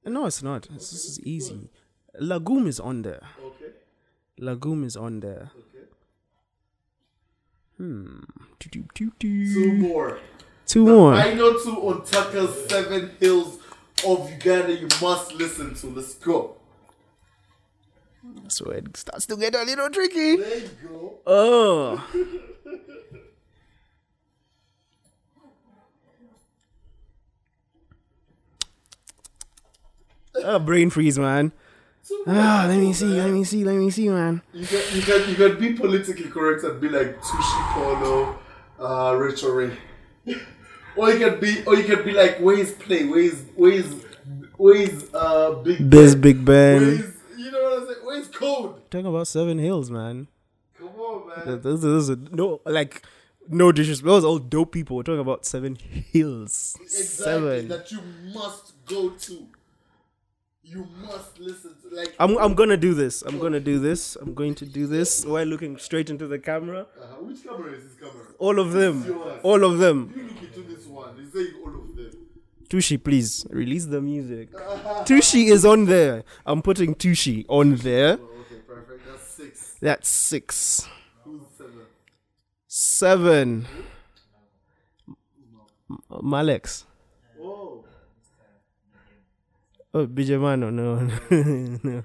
No, it's not. This is easy. Lagoon is on there. Okay. Lagoon is on there. Okay. Hmm. Two more. Two more. I know two on Tucker's Seven Hills of Uganda you must listen to. Let's go. So it starts to get a little tricky. There you go. Oh. oh, brain freeze, man. Ah, let me see, let me see, let me see, man. You can, you can you can be politically correct and be like Tushi Polo, uh, Rachel Ray. Or you can be or you can be like where's play, where's where's where's uh big Biz Ben? Big Ben. Where's you know what I'm saying? Where's code? Talking about Seven Hills, man. Come on, man. Th- Those, those are no, like, no disrespect. Those are all dope people. We're talking about Seven Hills. exactly Seven. that you must go to. You must listen to like I'm, I'm gonna do this. I'm gonna do this. I'm going to do this while looking straight into the camera. uh, which camera is this camera? All of them. All of them. You look into this one. He's saying all of them. Tushi, please release the music. Tushi is on there. I'm putting Tushi on there. Oh, okay, perfect. That's six. That's six. Who's seven? Seven. M- Malex. Oh. Oh, Bijamano. No, no.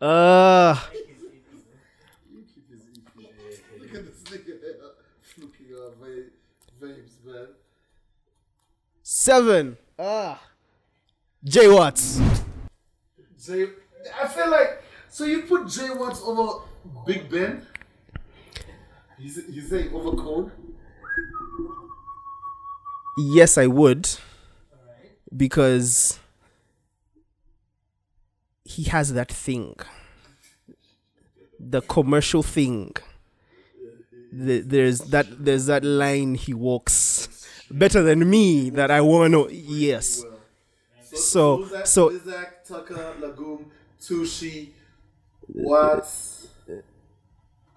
Ah. Look at this nigga looking at va- vapes, man. Seven. Ah. J Watts. Jay, I feel like so you put Jay Watts over Big Ben. He's he's saying over Code. Yes, I would. Because he has that thing. The commercial thing. The, there's that there's that line he walks better than me that I wanna yes. So- so- Isaac, Tucker, Lagoon, Tushi, Watts.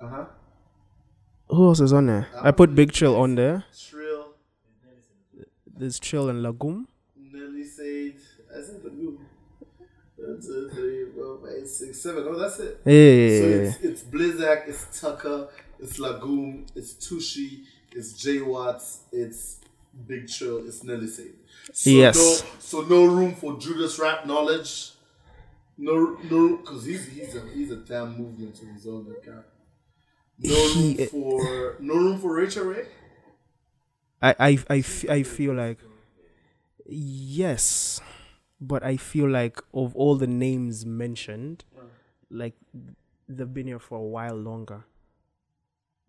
Uh huh. Who else is on there? I put Big Trill on there. Shrill, There's Chill and Lagoon. Nelly Sade. I said Lagoon. One, two, three, four, five, six, seven. Oh, that's it. So Yeah. it's, it's Blizzak, it's Tucker, it's Lagoon, it's Tushi, it's J Watts, it's Big Trill, it's Nelly Sade. So Yes. No, so no room for Judas rap knowledge. No, no, because he's he's a he's a damn movement in his own account. No room He- for no room for Rachel Ray. I, I, I, f- I feel like yes, but I feel like of all the names mentioned, like they've been here for a while longer.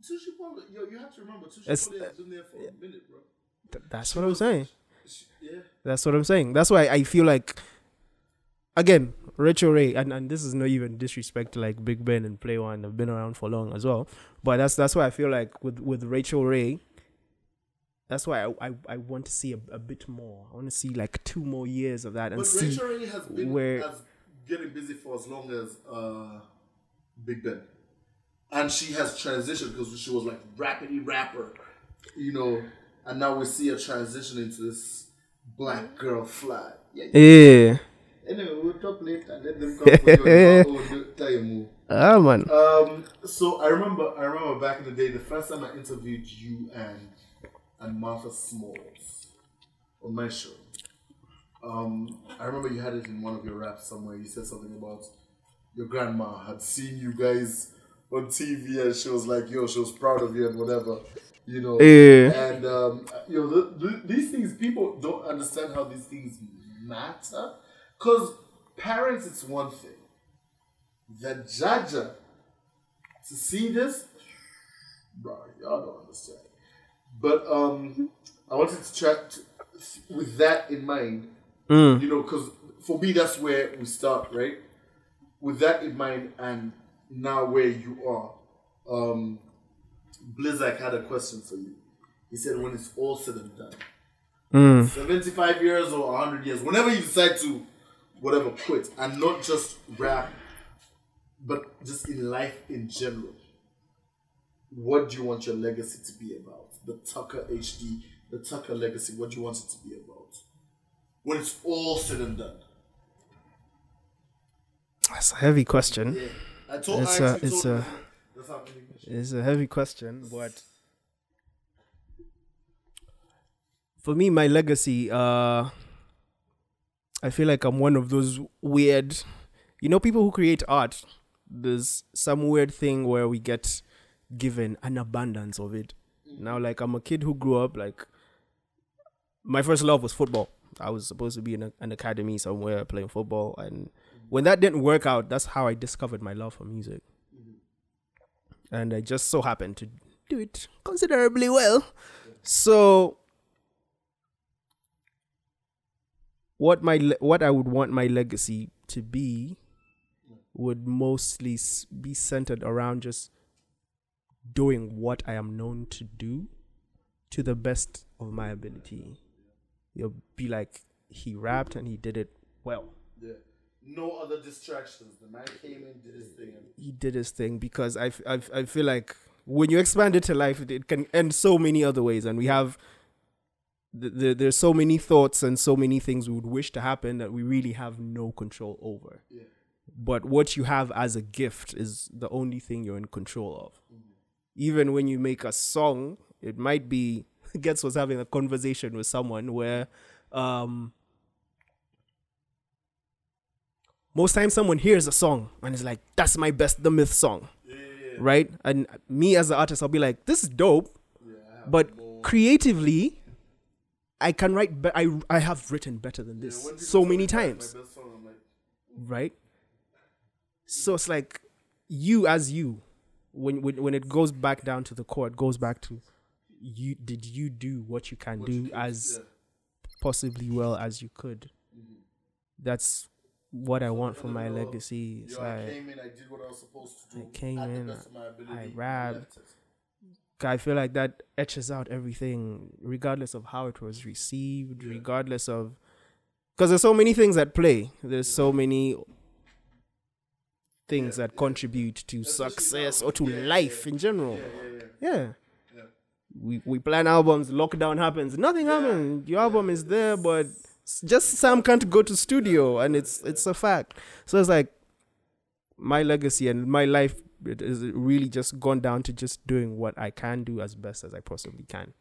Tushi Polo, yo, you have to remember Tushi It's- has uh, been there for a minute, bro. Th- that's what I'm saying. Yeah. That's what I'm saying. That's why I feel like, again, Rachel Ray, and, and this is not even disrespect to like Big Ben and Play One. Have been around for long as well. But that's that's why I feel like with with Rachel Ray. That's why I, I, I want to see a, a bit more. I want to see like two more years of that and But see. Rachel has been where- has getting busy for as long as uh, Big Ben, and she has transitioned because she was like rapidy rapper, you know, and now we see her transition into this black girl fly. Yeah. Yeah. Anyway, we'll talk later. Let them come for you. Tell you move. Ah man. Um, so I remember, I remember back in the day, the first time I interviewed you and and Martha Smalls on my show. Um, I remember you had it in one of your raps somewhere. You said something about your grandma had seen you guys on TV, and she was like, "Yo, she was proud of you and whatever." You know, Yeah. and um, you know, the, the, these things people don't understand how these things matter. Because parents, it's one thing. The judge to see this, bro, y'all don't understand. But um, I wanted to chat with that in mind. Mm. You know, because for me, that's where we start, right? With that in mind, and now where you are, um, Blizzak had a question for you. He said, when it's all said and done, Mm. 75 years or 100 years, whenever you decide to, whatever, quit, and not just rap, but just in life in general, what do you want your legacy to be about? The Tucker HD, the Tucker legacy, what do you want it to be about? When it's all said and done. That's a heavy question. Yeah. I told, It's I a- it's a- that's It's a heavy question, but for me, my legacy, uh, I feel like I'm one of those weird, you know, people who create art. There's some weird thing where we get given an abundance of it. Now, like I'm a kid who grew up like my first love was football. I was supposed to be in a, an academy somewhere playing football, and when that didn't work out, that's how I discovered my love for music and I just so happened to do it considerably well. So, what my le- what I would want my legacy to be would mostly be centered around just doing what I am known to do to the best of my ability. You'll be like he rapped and he did it well. Yeah. No other distractions. The man came in, did his thing, and he did his thing because I, I, I feel like when you expand it to life, it, it can end so many other ways, and we have the, the, there's so many thoughts and so many things we would wish to happen that we really have no control over. Yeah. But what you have as a gift is the only thing you're in control of. Even when you make a song, it might be Gets was having a conversation with someone where um most times someone hears a song and is like, that's my best the Mith song. Right? And me as an artist, I'll be like, this is dope. but creatively, I can write be- I I have written better than this so many times. Song, like, Right? So it's like you as you. When, when when it goes back down to the core, it goes back to you did you do what you can what do you as yeah. possibly well as you could. Mm-hmm. That's what I want for my middle, legacy. It's Yo, I like, came in, I did what I was supposed to do. I came in, the best of my ability, I rapped. I feel like that etches out everything, regardless of how it was received, Yeah. regardless of because there's so many things at play. There's so many things that contribute to success or to life in general. Yeah. We we plan albums, lockdown happens, nothing Yeah. happens. Your album is there, but just Sam can't go to studio, and it's it's a fact. So it's like my legacy and my life it is really just gone down to just doing what I can do as best as I possibly can.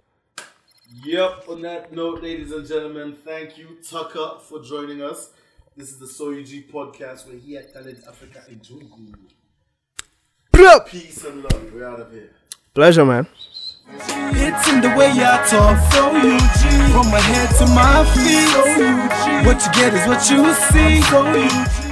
Yep, on that note, ladies and gentlemen, thank you, Tucker, for joining us. This is the SoUG podcast where he at Talent Africa enjoy you. Peace and love. We're out of here. Pleasure, man. It's in the way I talk, so you G. From my head to my feet, so you G. What you get is what you see, so you G.